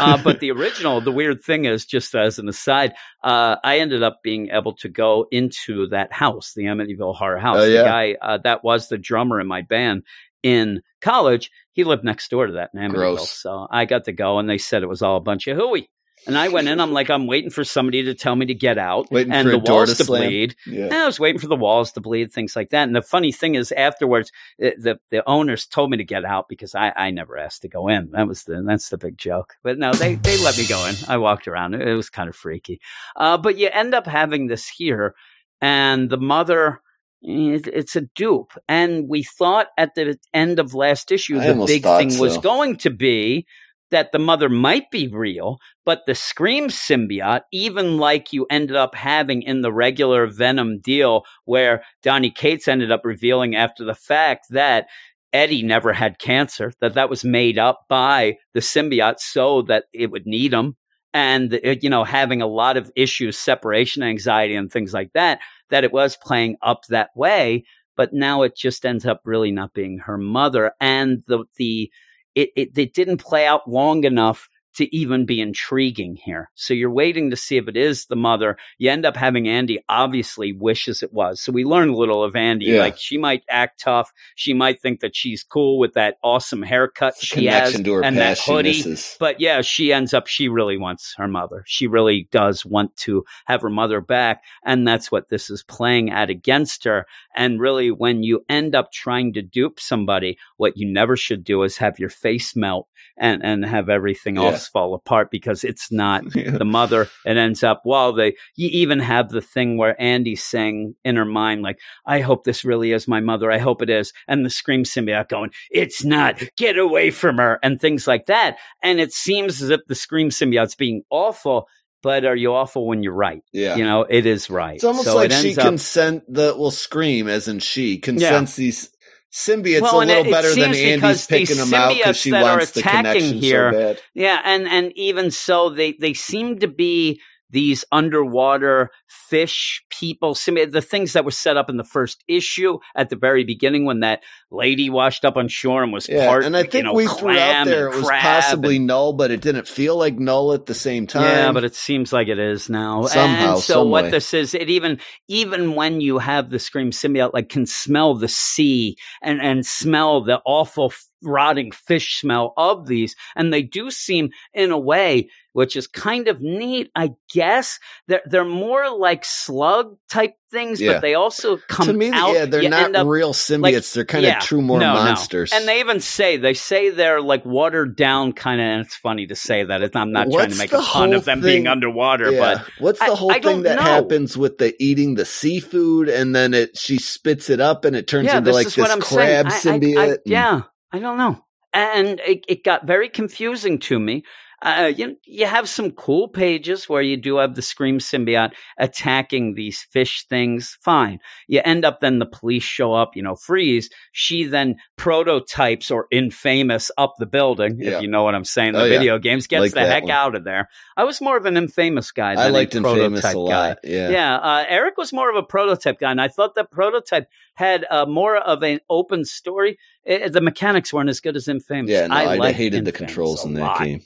Speaker 1: uh, but the original, the weird thing is, just as an aside, uh, I ended up being able to go into that house, the Amityville Horror House.
Speaker 2: Oh, yeah.
Speaker 1: The guy uh, that was the drummer in my band in college, he lived next door to that in Amityville.
Speaker 2: Gross.
Speaker 1: So I got to go, and they said it was all a bunch of hooey. And I went in. I'm like, I'm waiting for somebody to tell me to get out,
Speaker 2: Waiting
Speaker 1: and the walls
Speaker 2: to
Speaker 1: to bleed.
Speaker 2: yeah.
Speaker 1: And I was waiting for the walls to bleed, things like that. And the funny thing is, afterwards, the the, the owners told me to get out because I, I never asked to go in. That was the that's the big joke. But no, they they let me go in. I walked around. It, it was kind of freaky. Uh, but you end up having this here, and the mother. It's a dupe, and we thought at the end of last issue
Speaker 2: I
Speaker 1: the big thing was going to be that the mother might be real, but the Scream symbiote, even like you ended up having in the regular Venom deal, where Donny Cates ended up revealing after the fact that Eddie never had cancer, that that was made up by the symbiote so that it would need him. And, uh, you know, having a lot of issues, separation anxiety and things like that, that it was playing up that way. But now it just ends up really not being her mother. And the, the, it, it, it didn't play out long enough to even be intriguing here. So you're waiting to see if it is the mother. You end up having Andy obviously wishes it was. So we learn a little of Andy.
Speaker 2: Yeah.
Speaker 1: Like she might act tough. She might think that she's cool with that awesome haircut she has and that hoodie. But yeah, she ends up, she really wants her mother. She really does want to have her mother back. And that's what this is playing at against her. And really, when you end up trying to dupe somebody, what you never should do is have your face melt and, and have everything
Speaker 2: Yeah.
Speaker 1: else fall apart because it's not
Speaker 2: Yeah.
Speaker 1: the mother. It ends up, well, they, you even have the thing where Andy's saying in her mind, like, I hope this really is my mother. I hope it is. And the Scream symbiote going, it's not. Get away from her and things like that. And it seems as if the Scream symbiote's being awful, but are you awful when you're right?
Speaker 2: Yeah.
Speaker 1: You know, it is right.
Speaker 2: It's almost
Speaker 1: So
Speaker 2: like
Speaker 1: it
Speaker 2: she
Speaker 1: ends up-
Speaker 2: consent the well scream as in she consents these symbiotes
Speaker 1: Well,
Speaker 2: a little
Speaker 1: it- it
Speaker 2: better than Andy's picking them out because she wants the connection
Speaker 1: here-
Speaker 2: so bad.
Speaker 1: Yeah, and and even so, they they seem to be these underwater fish people, the things that were set up in the first issue at the very beginning when that lady washed up on shore and was
Speaker 2: Yeah,
Speaker 1: part,
Speaker 2: and I
Speaker 1: you
Speaker 2: think
Speaker 1: know,
Speaker 2: we threw out there it was possibly
Speaker 1: and-
Speaker 2: Knull, but it didn't feel like Knull at the same time.
Speaker 1: yeah, but it seems like it is now.
Speaker 2: Somehow,
Speaker 1: and so
Speaker 2: some
Speaker 1: what
Speaker 2: way.
Speaker 1: this is, it even even when you have the scream symbiote, like can smell the sea and and smell the awful rotting fish smell of these, and they do seem in a way which is kind of neat, I guess. They're they're more like slug type things,
Speaker 2: Yeah.
Speaker 1: but they also come
Speaker 2: to me,
Speaker 1: out.
Speaker 2: yeah, they're not
Speaker 1: up-
Speaker 2: real symbiotes. they're kind of
Speaker 1: yeah,
Speaker 2: true more
Speaker 1: no, no.
Speaker 2: monsters.
Speaker 1: And they even say they say they're like watered down kind of. And it's funny to say that. I'm not trying to make a pun of them
Speaker 2: thing-
Speaker 1: being underwater,
Speaker 2: Yeah.
Speaker 1: but
Speaker 2: what's the whole
Speaker 1: I
Speaker 2: thing
Speaker 1: don't
Speaker 2: that
Speaker 1: know.
Speaker 2: happens with the eating the seafood and then it she spits it up and it turns into
Speaker 1: this
Speaker 2: like this crab
Speaker 1: saying. I- I-
Speaker 2: symbiote?
Speaker 1: I, yeah, I don't know, and it, it got very confusing to me. Uh, you you have some cool pages where you do have the scream symbiote attacking these fish things. Fine. You end up then the police show up. You know, freeze. She then prototypes or infamous up the building.
Speaker 2: Yeah.
Speaker 1: If you know what I'm saying, the
Speaker 2: Oh, yeah.
Speaker 1: video games gets
Speaker 2: Like
Speaker 1: the heck
Speaker 2: one.
Speaker 1: out of there. I was more of an infamous guy. Than
Speaker 2: I liked
Speaker 1: a
Speaker 2: Infamous a
Speaker 1: guy.
Speaker 2: lot. Yeah.
Speaker 1: Yeah, uh, Eric was more of a prototype guy, and I thought that prototype had uh, more of an open story. Uh, the mechanics weren't as good as Infamous.
Speaker 2: Yeah, no, I,
Speaker 1: liked
Speaker 2: hated the controls in that
Speaker 1: lot.
Speaker 2: game.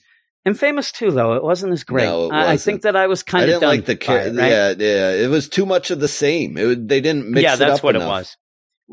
Speaker 1: Infamous too, though it wasn't as great.
Speaker 2: No,
Speaker 1: I, I think that I was
Speaker 2: I
Speaker 1: kind of
Speaker 2: didn't
Speaker 1: done
Speaker 2: like the
Speaker 1: by it, right?
Speaker 2: yeah, yeah. It was too much of the same. It they didn't mix
Speaker 1: yeah,
Speaker 2: it
Speaker 1: that's
Speaker 2: up
Speaker 1: what
Speaker 2: enough.
Speaker 1: it was.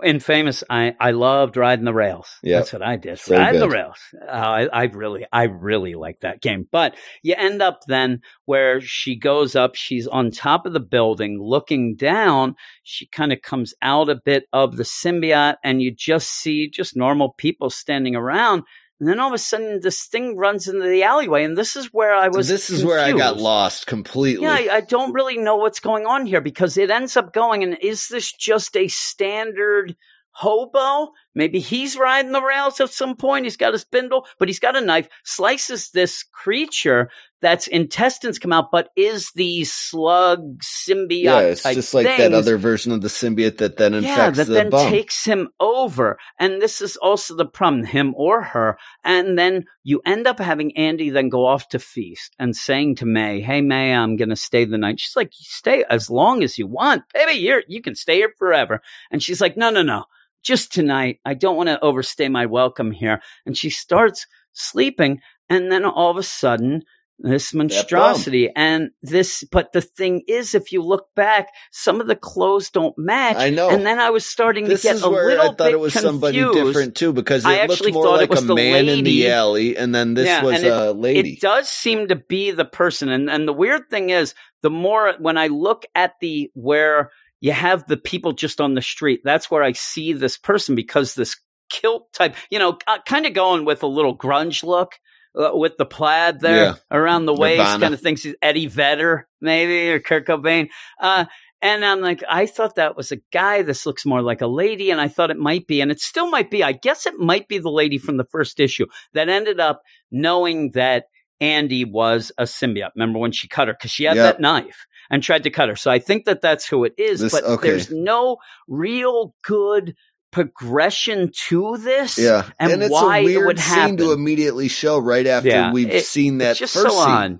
Speaker 1: Infamous, I, I loved riding the rails.
Speaker 2: Yeah,
Speaker 1: That's what I did.
Speaker 2: So
Speaker 1: Riding the rails. Uh, I, I really, I really like that game. But you end up then where she goes up, she's on top of the building looking down. She kind of comes out a bit of the symbiote and you just see just normal people standing around. And then all of a sudden this thing runs into the alleyway. And this is where I was.
Speaker 2: this is where I got lost completely.
Speaker 1: Yeah, I, I don't really know what's going on here because it ends up going and is this just a standard hobo? Maybe he's riding the rails at some point. He's got a spindle, but he's got a knife, slices this creature that's intestines come out, but is the slug symbiote.
Speaker 2: yeah, it's just like that other version of the symbiote that then infects
Speaker 1: Yeah, that
Speaker 2: the
Speaker 1: then
Speaker 2: bum.
Speaker 1: takes him over. And this is also the problem, him or her. And then you end up having Andy then go off to feast and saying to May, Hey May, I'm gonna stay the night. She's like, Stay as long as you want. Baby, you're you can stay here forever. And she's like, No, no, no. Just tonight. I don't want to overstay my welcome here. And she starts sleeping, and then all of a sudden this monstrosity and this but the thing is if you look back some of the clothes don't match
Speaker 2: I know.
Speaker 1: and then i was starting
Speaker 2: this
Speaker 1: to get a little
Speaker 2: I thought
Speaker 1: bit
Speaker 2: it was somebody different too because
Speaker 1: I
Speaker 2: it looked
Speaker 1: actually
Speaker 2: more like a man in the alley, and then this
Speaker 1: Yeah,
Speaker 2: was
Speaker 1: and it-
Speaker 2: a lady.
Speaker 1: It does seem to be the person, and and the weird thing is, the more when I look at the where you have the people just on the street, that's where I see this person because this kilt type, you know, kind of going with a little grunge look. Uh, with the plaid there
Speaker 2: Yeah.
Speaker 1: around the waist,
Speaker 2: Nirvana.
Speaker 1: kind of thinks he's Eddie Vedder, maybe, or Kurt Cobain. Uh, and I'm like, I thought that was a guy. This looks more like a lady. And I thought it might be, and it still might be. I guess it might be the lady from the first issue that ended up knowing that Andy was a symbiote. Remember when she cut her? Because she had
Speaker 2: Yep.
Speaker 1: that knife and tried to cut her. So I think that that's who it is.
Speaker 2: This-
Speaker 1: but
Speaker 2: okay.
Speaker 1: there's no real good progression to this.
Speaker 2: yeah,
Speaker 1: and
Speaker 2: it's
Speaker 1: why
Speaker 2: a
Speaker 1: it would
Speaker 2: scene to immediately show right after
Speaker 1: Yeah,
Speaker 2: we've
Speaker 1: it-
Speaker 2: seen that first
Speaker 1: so
Speaker 2: scene.
Speaker 1: on.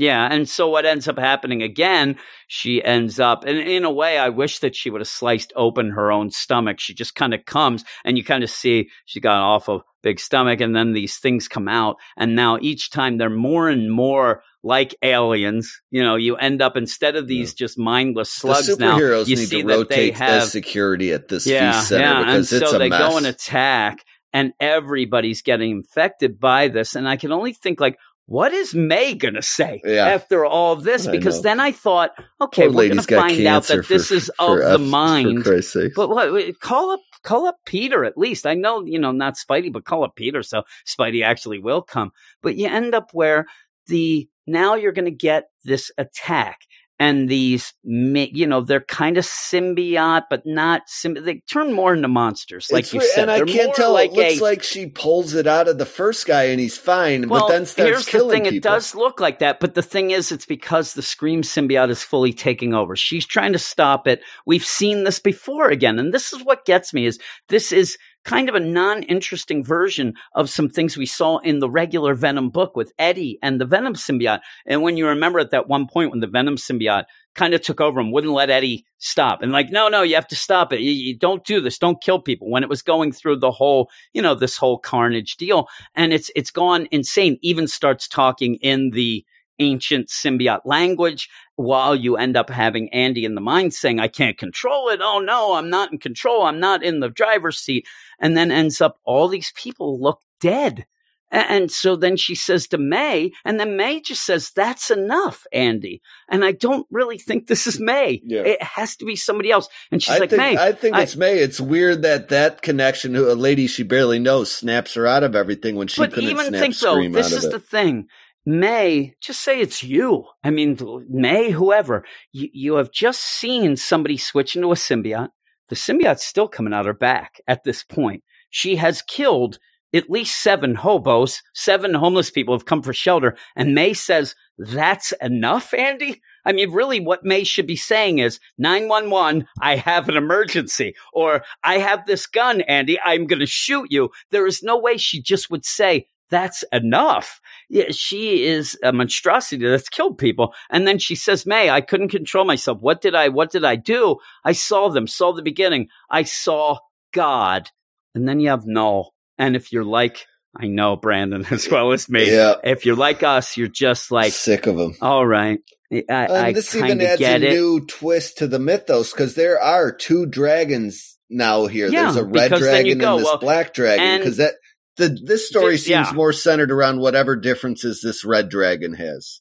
Speaker 1: Yeah, and so what ends up happening again, she ends up, and in a way, I wish that she would have sliced open her own stomach. She just kind of comes, and you kind of see she got an awful big stomach, and then these things come out, and now each time they're more and more like aliens. You know, you end up instead of these just mindless
Speaker 2: The
Speaker 1: slugs now,
Speaker 2: superheroes
Speaker 1: you
Speaker 2: need
Speaker 1: see
Speaker 2: to rotate
Speaker 1: have
Speaker 2: as security at this
Speaker 1: yeah,
Speaker 2: center
Speaker 1: yeah. And
Speaker 2: it's
Speaker 1: so
Speaker 2: a
Speaker 1: they
Speaker 2: mess.
Speaker 1: go and attack, and everybody's getting infected by this. And I can only think like, what is May gonna say
Speaker 2: Yeah.
Speaker 1: after all this? Because then I thought, okay,
Speaker 2: Poor
Speaker 1: we're gonna find out that this is
Speaker 2: for
Speaker 1: of
Speaker 2: F-
Speaker 1: the mind.
Speaker 2: For
Speaker 1: But what? Call up, call up Peter at least. I know, you know, not Spidey, but call up Peter, so Spidey actually will come. But you end up where the now you're going to get this attack, and these, you know, they're kind of symbiote, but not symbi- They turn more into monsters, like
Speaker 2: It's
Speaker 1: you
Speaker 2: weird,
Speaker 1: said.
Speaker 2: and I
Speaker 1: They're
Speaker 2: can't tell.
Speaker 1: Like
Speaker 2: it looks
Speaker 1: a,
Speaker 2: like she pulls it out of the first guy, and he's fine,
Speaker 1: well,
Speaker 2: but then starts
Speaker 1: here's the
Speaker 2: killing
Speaker 1: thing:
Speaker 2: people.
Speaker 1: it does look like that, but the thing is, it's because the Scream symbiote is fully taking over. She's trying to stop it. We've seen this before again, and this is what gets me: is this is kind of a non-interesting version of some things we saw in the regular Venom book with Eddie and the Venom symbiote. And when you remember at that one point when the Venom symbiote kind of took over and wouldn't let Eddie stop. And like, no, no, you have to stop it. You, you, don't do this. Don't kill people. When it was going through the whole, you know, this whole carnage deal, and it's it's gone insane. Even starts talking in the ancient symbiote language while you end up having Andy in the mind saying, I can't control it. Oh no, I'm not in control. I'm not in the driver's seat. And then ends up all these people look dead. And so then she says to May, and then May just says, That's enough, Andy. And I don't really think this is May.
Speaker 2: Yeah.
Speaker 1: It has to be somebody else. And she's
Speaker 2: I
Speaker 1: like,
Speaker 2: think,
Speaker 1: May.
Speaker 2: I think
Speaker 1: I-
Speaker 2: it's May. It's weird that that connection to a lady she barely knows snaps her out of everything when she
Speaker 1: but
Speaker 2: couldn't
Speaker 1: even
Speaker 2: snap
Speaker 1: think though,
Speaker 2: scream
Speaker 1: this is the thing. May, just say it's you. I mean, May, whoever. You, you have just seen somebody switch into a symbiote. The symbiote's still coming out her back at this point. She has killed at least seven hobos. Seven homeless people have come for shelter. And May says, that's enough, Andy? I mean, really, what May should be saying is 911, I have an emergency. Or I have this gun, Andy. I'm going to shoot you. There is no way she just would say, that's enough. Yeah, she is a monstrosity that's killed people. And then she says, May, I couldn't control myself. What did I, what did I do? I saw them, saw the beginning. I saw God. And then you have Knull. And if you're like, I know Brandon as well as me.
Speaker 2: Yeah.
Speaker 1: If you're like us, you're just like,
Speaker 2: Sick of them.
Speaker 1: all right. I, I
Speaker 2: this even adds a
Speaker 1: it.
Speaker 2: new twist to the mythos because there are two dragons now here.
Speaker 1: Yeah,
Speaker 2: There's a red
Speaker 1: because then you
Speaker 2: dragon
Speaker 1: go,
Speaker 2: and this
Speaker 1: well,
Speaker 2: black dragon because that the this story
Speaker 1: Th-
Speaker 2: seems
Speaker 1: yeah.
Speaker 2: more centered around whatever differences this red dragon has.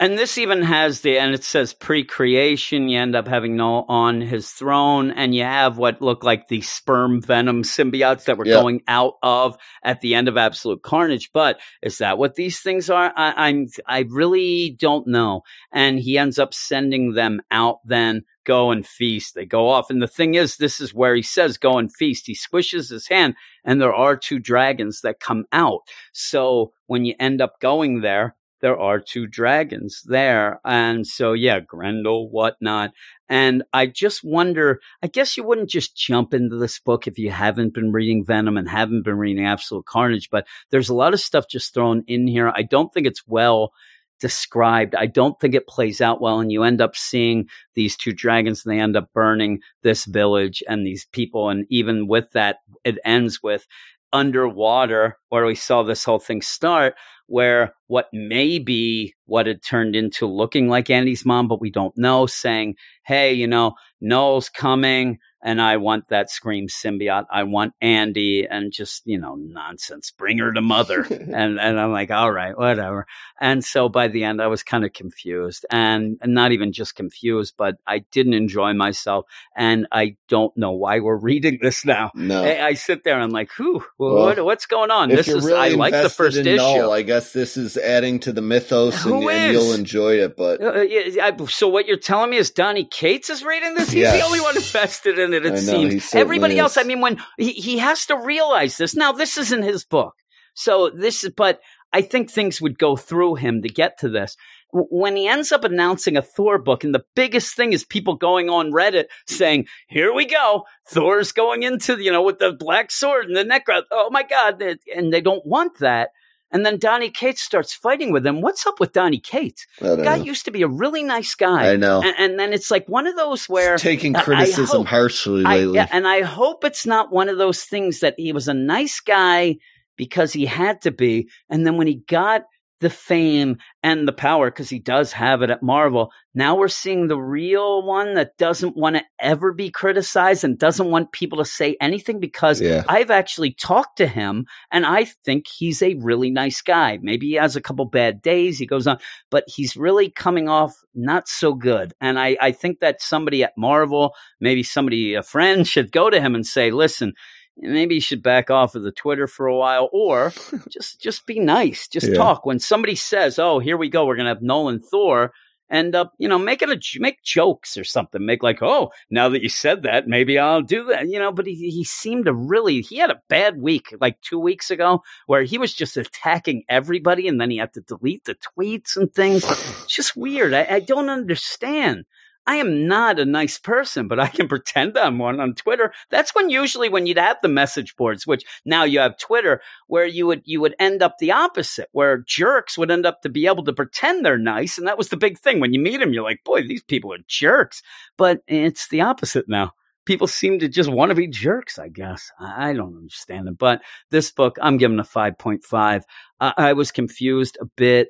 Speaker 1: And this even has the, and it says pre creation. You end up having Knull on his throne, and you have what look like the sperm venom symbiotes that were going out of at the end of Absolute Carnage. But is that what these things are? I, I'm, I really don't know. And he ends up sending them out then. Go and feast. They go off. And the thing is, this is where he says, go and feast. He squishes his hand, and there are two dragons that come out. So when you end up going there, there are two dragons there. And so, yeah, Grendel, whatnot. And I just wonder, I guess you wouldn't just jump into this book if you haven't been reading Venom and haven't been reading Absolute Carnage, but there's a lot of stuff just thrown in here. I don't think it's well described. I don't think it plays out well. And you end up seeing these two dragons and they end up burning this village and these people. And even with that, it ends with underwater where we saw this whole thing start where what may be what it turned into looking like Andy's mom, but we don't know, saying, Hey, you know, Knull's coming and I want that Scream symbiote. I want Andy and just, you know, nonsense. Bring her to mother. and and I'm like, all right, whatever. And so by the end I was kind of confused and, and not even just confused, but I didn't enjoy myself. And I don't know why we're reading this now.
Speaker 2: No.
Speaker 1: I, I sit there and I'm like, whew, well, what, what's going on? This is,
Speaker 2: really
Speaker 1: I like the first issue.
Speaker 2: Knull, I guess this is adding to the mythos and, and you'll enjoy it. But
Speaker 1: Uh, yeah, I, so what you're telling me is Donny Cates is reading this? He's the only one invested in it. It
Speaker 2: know,
Speaker 1: seems everybody else.
Speaker 2: is.
Speaker 1: I mean, when he, he has to realize this. Now, this isn't his book, so this is. But I think things would go through him to get to this. When he ends up announcing a Thor book, and the biggest thing is people going on Reddit saying, "Here we go, Thor's going into you know with the black sword and the neck. Oh my god!" And they don't want that. And then Donny Cates starts fighting with him. What's up with Donny Cates?
Speaker 2: I
Speaker 1: guy
Speaker 2: know.
Speaker 1: used to be a really nice guy.
Speaker 2: I know.
Speaker 1: And, and then it's like one of those where
Speaker 2: taking
Speaker 1: I- I
Speaker 2: criticism
Speaker 1: hope-
Speaker 2: harshly
Speaker 1: I,
Speaker 2: lately.
Speaker 1: yeah, and I hope it's not one of those things that he was a nice guy because he had to be, and then when he got the fame and the power, because he does have it at Marvel, now we're seeing the real one that doesn't want to ever be criticized and doesn't want people to say anything because
Speaker 2: yeah.
Speaker 1: I've actually talked to him and I think he's a really nice guy. Maybe he has a couple bad days, he goes on, but he's really coming off not so good. And I, I think that somebody at Marvel, maybe somebody, a friend, should go to him and say, listen, maybe you should back off of the Twitter for a while or just just be nice. Just
Speaker 2: Yeah.
Speaker 1: talk. When somebody says, Oh, here we go, we're gonna have Nolan Thor. And uh, you know, make it a make jokes or something. Make like, oh, now that you said that, maybe I'll do that. You know, but he he seemed to really he had a bad week like two weeks ago where he was just attacking everybody, and then he had to delete the tweets and things. It's just weird. I, I don't understand. I am not a nice person, but I can pretend I'm one on Twitter. That's when usually when you'd have the message boards, which now you have Twitter, where you would you would end up the opposite, where jerks would end up to be able to pretend they're nice, and that was the big thing. When you meet them, you're like, boy, these people are jerks. But it's the opposite now. People seem to just want to be jerks, I guess. I don't understand it. But this book, I'm giving a 5.5. I, I was confused a bit.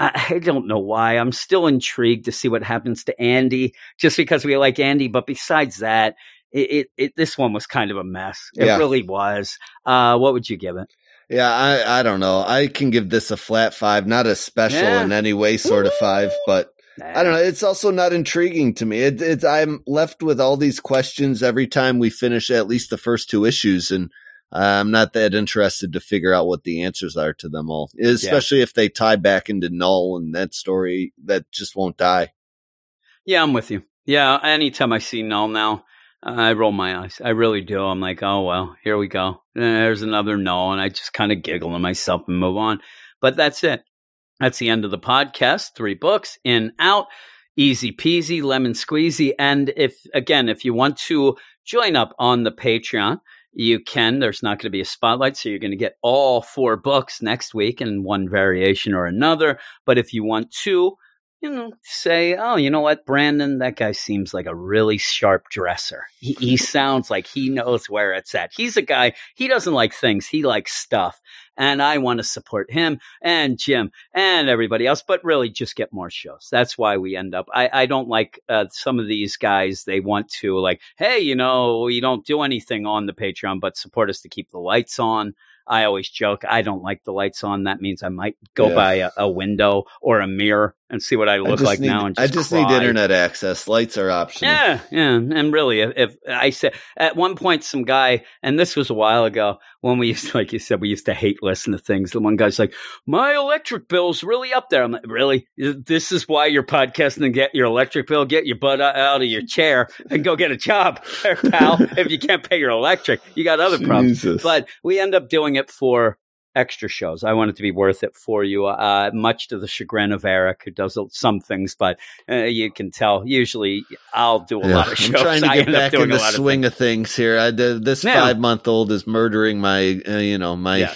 Speaker 1: I, don't know why. I'm still intrigued to see what happens to Andy, just because we like Andy. But besides that, it, it, it this one was kind of a mess. It
Speaker 2: Yeah.
Speaker 1: really was. Uh, what would you give it?
Speaker 2: Yeah, I, I don't know. I can give this a flat five, not a special
Speaker 1: Yeah.
Speaker 2: in any way, sort of five, but I don't know. It's also not intriguing to me. It, it's I'm left with all these questions every time we finish at least the first two issues, and I'm not that interested to figure out what the answers are to them all. Especially if they tie back into Knull and that story that just won't die.
Speaker 1: Yeah, I'm with you. Yeah, anytime I see Knull now, I roll my eyes. I really do. I'm like, oh well, here we go. There's another Knull, and I just kind of giggle to myself and move on. But that's it. That's the end of the podcast. Three books in out. Easy peasy, lemon squeezy. And if again, if you want to join up on the Patreon, you can. There's not going to be a spotlight, so you're going to get all four books next week in one variation or another. But if you want to, you know, say, oh, you know what, Brandon, that guy seems like a really sharp dresser. He, he sounds like he knows where it's at. He's a guy, he doesn't like things, he likes stuff. And I want to support him and Jim and everybody else, but really just get more shows. That's why we end up. I, I don't like uh, some of these guys. They want to, like, hey, you know, we don't do anything on the Patreon, but support us to keep the lights on. I always joke, I don't like the lights on. That means I might go
Speaker 2: Yeah.
Speaker 1: by a, a window or a mirror and see what I
Speaker 2: I
Speaker 1: look
Speaker 2: just
Speaker 1: like
Speaker 2: need,
Speaker 1: now. And
Speaker 2: I
Speaker 1: just cry.
Speaker 2: need internet access. Lights are optional.
Speaker 1: Yeah, yeah, and really, if, if I said at one point, some guy, and this was a while ago when we used to, like you said, we used to hate listen to things. The one guy's like, "My electric bill's really up there." I'm like, "Really? This is why you're podcasting and get your electric bill? Get your butt out out of your chair and go get a job, pal. if you can't pay your electric, you got other problems."
Speaker 2: Jesus.
Speaker 1: But we end up doing it for extra shows. I want it to be worth it for you, uh, much to the chagrin of Eric, who does some things, but uh, you can tell. Usually, I'll do a
Speaker 2: Yeah,
Speaker 1: lot of shows.
Speaker 2: I'm trying to get back in the swing
Speaker 1: of
Speaker 2: of things here. I, the, this
Speaker 1: Yeah.
Speaker 2: five month old is murdering my, uh, you know, my
Speaker 1: Yeah.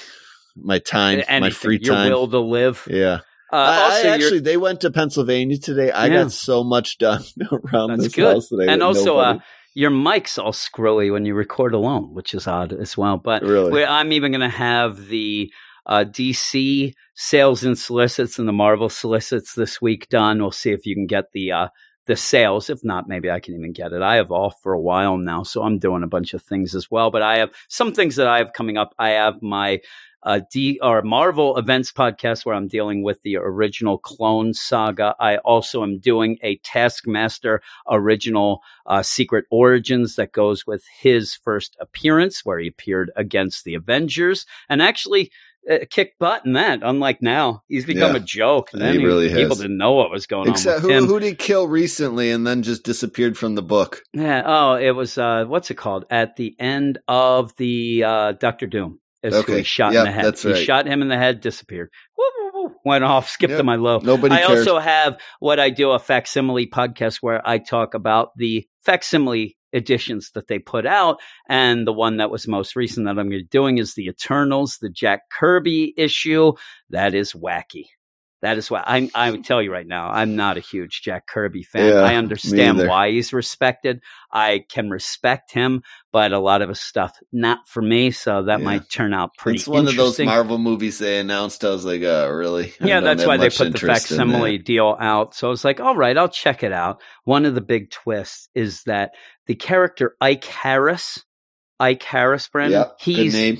Speaker 2: my time,
Speaker 1: things.
Speaker 2: my
Speaker 1: Anything,
Speaker 2: free
Speaker 1: your
Speaker 2: time.
Speaker 1: will to live.
Speaker 2: Yeah.
Speaker 1: Uh,
Speaker 2: I, I actually, they went to Pennsylvania today. I got so much done around
Speaker 1: That's
Speaker 2: this
Speaker 1: good.
Speaker 2: house today.
Speaker 1: and also, uh, your mic's all screwy when you record alone, which is odd as well. But
Speaker 2: really,
Speaker 1: I'm even going to have the uh, DC sales and solicits and the Marvel solicits this week done. We'll see if you can get the uh, the sales. If not, maybe I can even get it. I have off for a while now, so I'm doing a bunch of things as well. But I have some things that I have coming up. I have my uh, D or Marvel events podcast where I'm dealing with the original Clone Saga. I also am doing a Taskmaster original uh, Secret Origins that goes with his first appearance, where he appeared against the Avengers and actually uh, kicked butt in that. Unlike now, he's become
Speaker 2: Yeah.
Speaker 1: a joke. And
Speaker 2: He
Speaker 1: then he-
Speaker 2: really
Speaker 1: people
Speaker 2: has.
Speaker 1: didn't know what was going
Speaker 2: except
Speaker 1: on
Speaker 2: who, who did he kill recently and then just disappeared from the book?
Speaker 1: Yeah. Oh, it was uh, what's it called? At the end of the uh, Doctor Doom. Who
Speaker 2: Okay.
Speaker 1: he shot
Speaker 2: Yep,
Speaker 1: in the head.
Speaker 2: that's
Speaker 1: He
Speaker 2: right.
Speaker 1: shot him in the head, disappeared. Woo, woo, woo, went off, skipped
Speaker 2: Yep.
Speaker 1: to my low.
Speaker 2: Nobody
Speaker 1: I
Speaker 2: cares.
Speaker 1: also have what I do a facsimile podcast where I talk about the facsimile editions that they put out. And the one that was most recent that I'm going to be doing is the Eternals, the Jack Kirby issue. That is wacky. That is why I'm, I would tell you right now, I'm not a huge Jack Kirby fan.
Speaker 2: Yeah,
Speaker 1: I understand why he's respected. I can respect him, but a lot of his stuff, not for me. So that
Speaker 2: Yeah.
Speaker 1: might turn out pretty
Speaker 2: It's one of those. Marvel movies they announced. I was like, oh, really? I
Speaker 1: Yeah, that's why they put the facsimile deal out. So I was like, all right, I'll check it out. One of the big twists is that the character Ike Harris, Ike Harris. Brandon,
Speaker 2: Yeah, good
Speaker 1: he's
Speaker 2: name.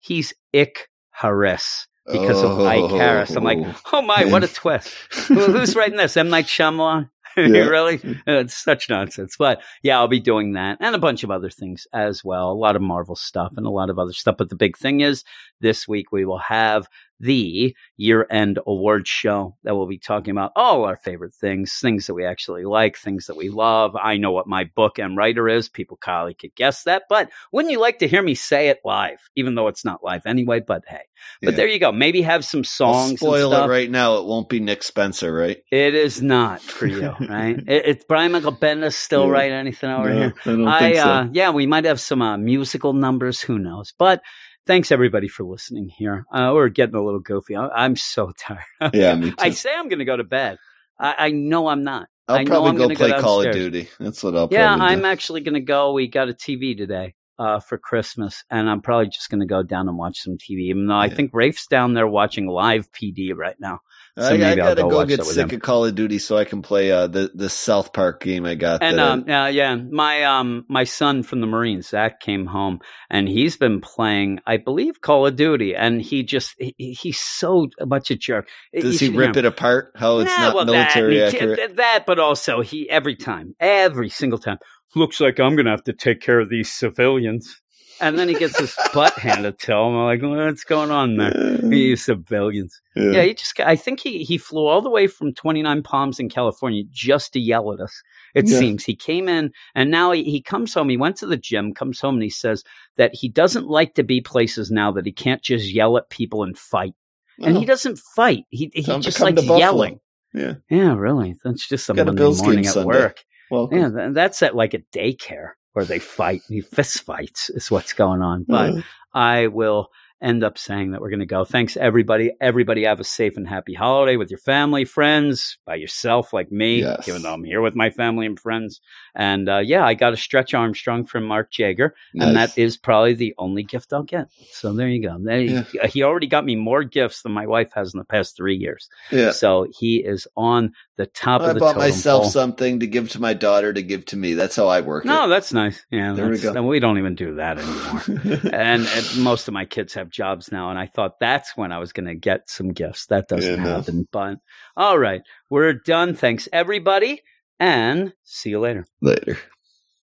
Speaker 1: he's Ick Harris because of Ike oh. Harris. I'm like, oh my, what a twist! Who, who's writing this? M Night Shyamalan.
Speaker 2: Yeah.
Speaker 1: really? Uh, it's such nonsense. But yeah, I'll be doing that and a bunch of other things as well. A lot of Marvel stuff and a lot of other stuff. But the big thing is this week we will have the year end awards show that we'll be talking about all our favorite things, things that we actually like, things that we love. I know what my book and writer is. People probably could guess that, but wouldn't you like to hear me say it live, even though it's not live anyway? But hey, but there you go. Maybe have some
Speaker 2: I'll
Speaker 1: songs. and
Speaker 2: spoil
Speaker 1: stuff.
Speaker 2: it right now. It won't be Nick Spencer, right?
Speaker 1: It is not for you, right? it, it's Brian Michael Bendis still
Speaker 2: Yeah.
Speaker 1: write anything over
Speaker 2: No,
Speaker 1: here.
Speaker 2: I
Speaker 1: I
Speaker 2: so.
Speaker 1: uh, yeah, we might have some uh, musical numbers. Who knows? But thanks everybody for listening here. Uh, we're getting a little goofy. I, I'm so tired.
Speaker 2: yeah, me too.
Speaker 1: I say I'm going to go to bed. I, I know I'm not.
Speaker 2: I'll
Speaker 1: I know
Speaker 2: probably
Speaker 1: I'm
Speaker 2: go
Speaker 1: gonna go
Speaker 2: play Call of. Duty. That's what I'll
Speaker 1: do.
Speaker 2: yeah,
Speaker 1: I'm
Speaker 2: do.
Speaker 1: actually going to go. We got a TV today uh, for Christmas, and I'm probably just going to go down and watch some TV. Even though I think Rafe's down there watching live PD right now. So
Speaker 2: I, I
Speaker 1: maybe I'll
Speaker 2: gotta
Speaker 1: go
Speaker 2: go, get sick
Speaker 1: him.
Speaker 2: of Call of Duty so I can play uh, the the South Park game I got.
Speaker 1: And
Speaker 2: that I-
Speaker 1: um, uh, yeah, my um, my son from the Marines, Zach, came home, and he's been playing, I believe, Call of Duty, and he just he, he's so much a jerk.
Speaker 2: does he rip it apart? How it's
Speaker 1: Nah,
Speaker 2: not
Speaker 1: well,
Speaker 2: military
Speaker 1: that,
Speaker 2: accurate?
Speaker 1: That, that, but also he every time, every single time, looks like I'm going to have to take care of these civilians. And then he gets his butt handed to him. I'm like, what's going on there? These civilians. Yeah, he just, I think he, he flew all the way from 29 Palms in California just to yell at us. It
Speaker 2: Yeah.
Speaker 1: seems he came in and now he, he comes home. He went to the gym, comes home and he says that he doesn't like to be places now that he can't just yell at people and fight. And
Speaker 2: Oh,
Speaker 1: he doesn't fight. He, he
Speaker 2: to
Speaker 1: just likes yelling.
Speaker 2: Yeah.
Speaker 1: Yeah, really. That's just a
Speaker 2: Got a
Speaker 1: Monday
Speaker 2: Bills game
Speaker 1: morning at
Speaker 2: Sunday.
Speaker 1: work.
Speaker 2: welcome.
Speaker 1: Yeah, that's at like a daycare where they fight. He fist fights is what's going on. But
Speaker 2: Uh,
Speaker 1: I will end up saying that we're going to go. Thanks, everybody. Everybody have a safe and happy holiday with your family, friends, by yourself, like me,
Speaker 2: Yes.
Speaker 1: even though I'm here with my family and friends. And uh, yeah, I got a Stretch Armstrong from Mark Jager, and that is probably the only gift I'll get. So there you go. There-
Speaker 2: Yeah.
Speaker 1: He already got me more gifts than my wife has in the past three years.
Speaker 2: yeah.
Speaker 1: So he is on the top
Speaker 2: I
Speaker 1: of the
Speaker 2: I
Speaker 1: bought
Speaker 2: myself
Speaker 1: pole.
Speaker 2: something to give to my daughter to give to me. That's how I work
Speaker 1: No, that's nice. Yeah,
Speaker 2: There we go.
Speaker 1: We don't even do that anymore. and, and most of my kids have jobs now, and I thought that's when I was going to get some gifts. That doesn't
Speaker 2: Yeah, no.
Speaker 1: happen. But all right, we're done. Thanks everybody, and see you later.
Speaker 2: Later.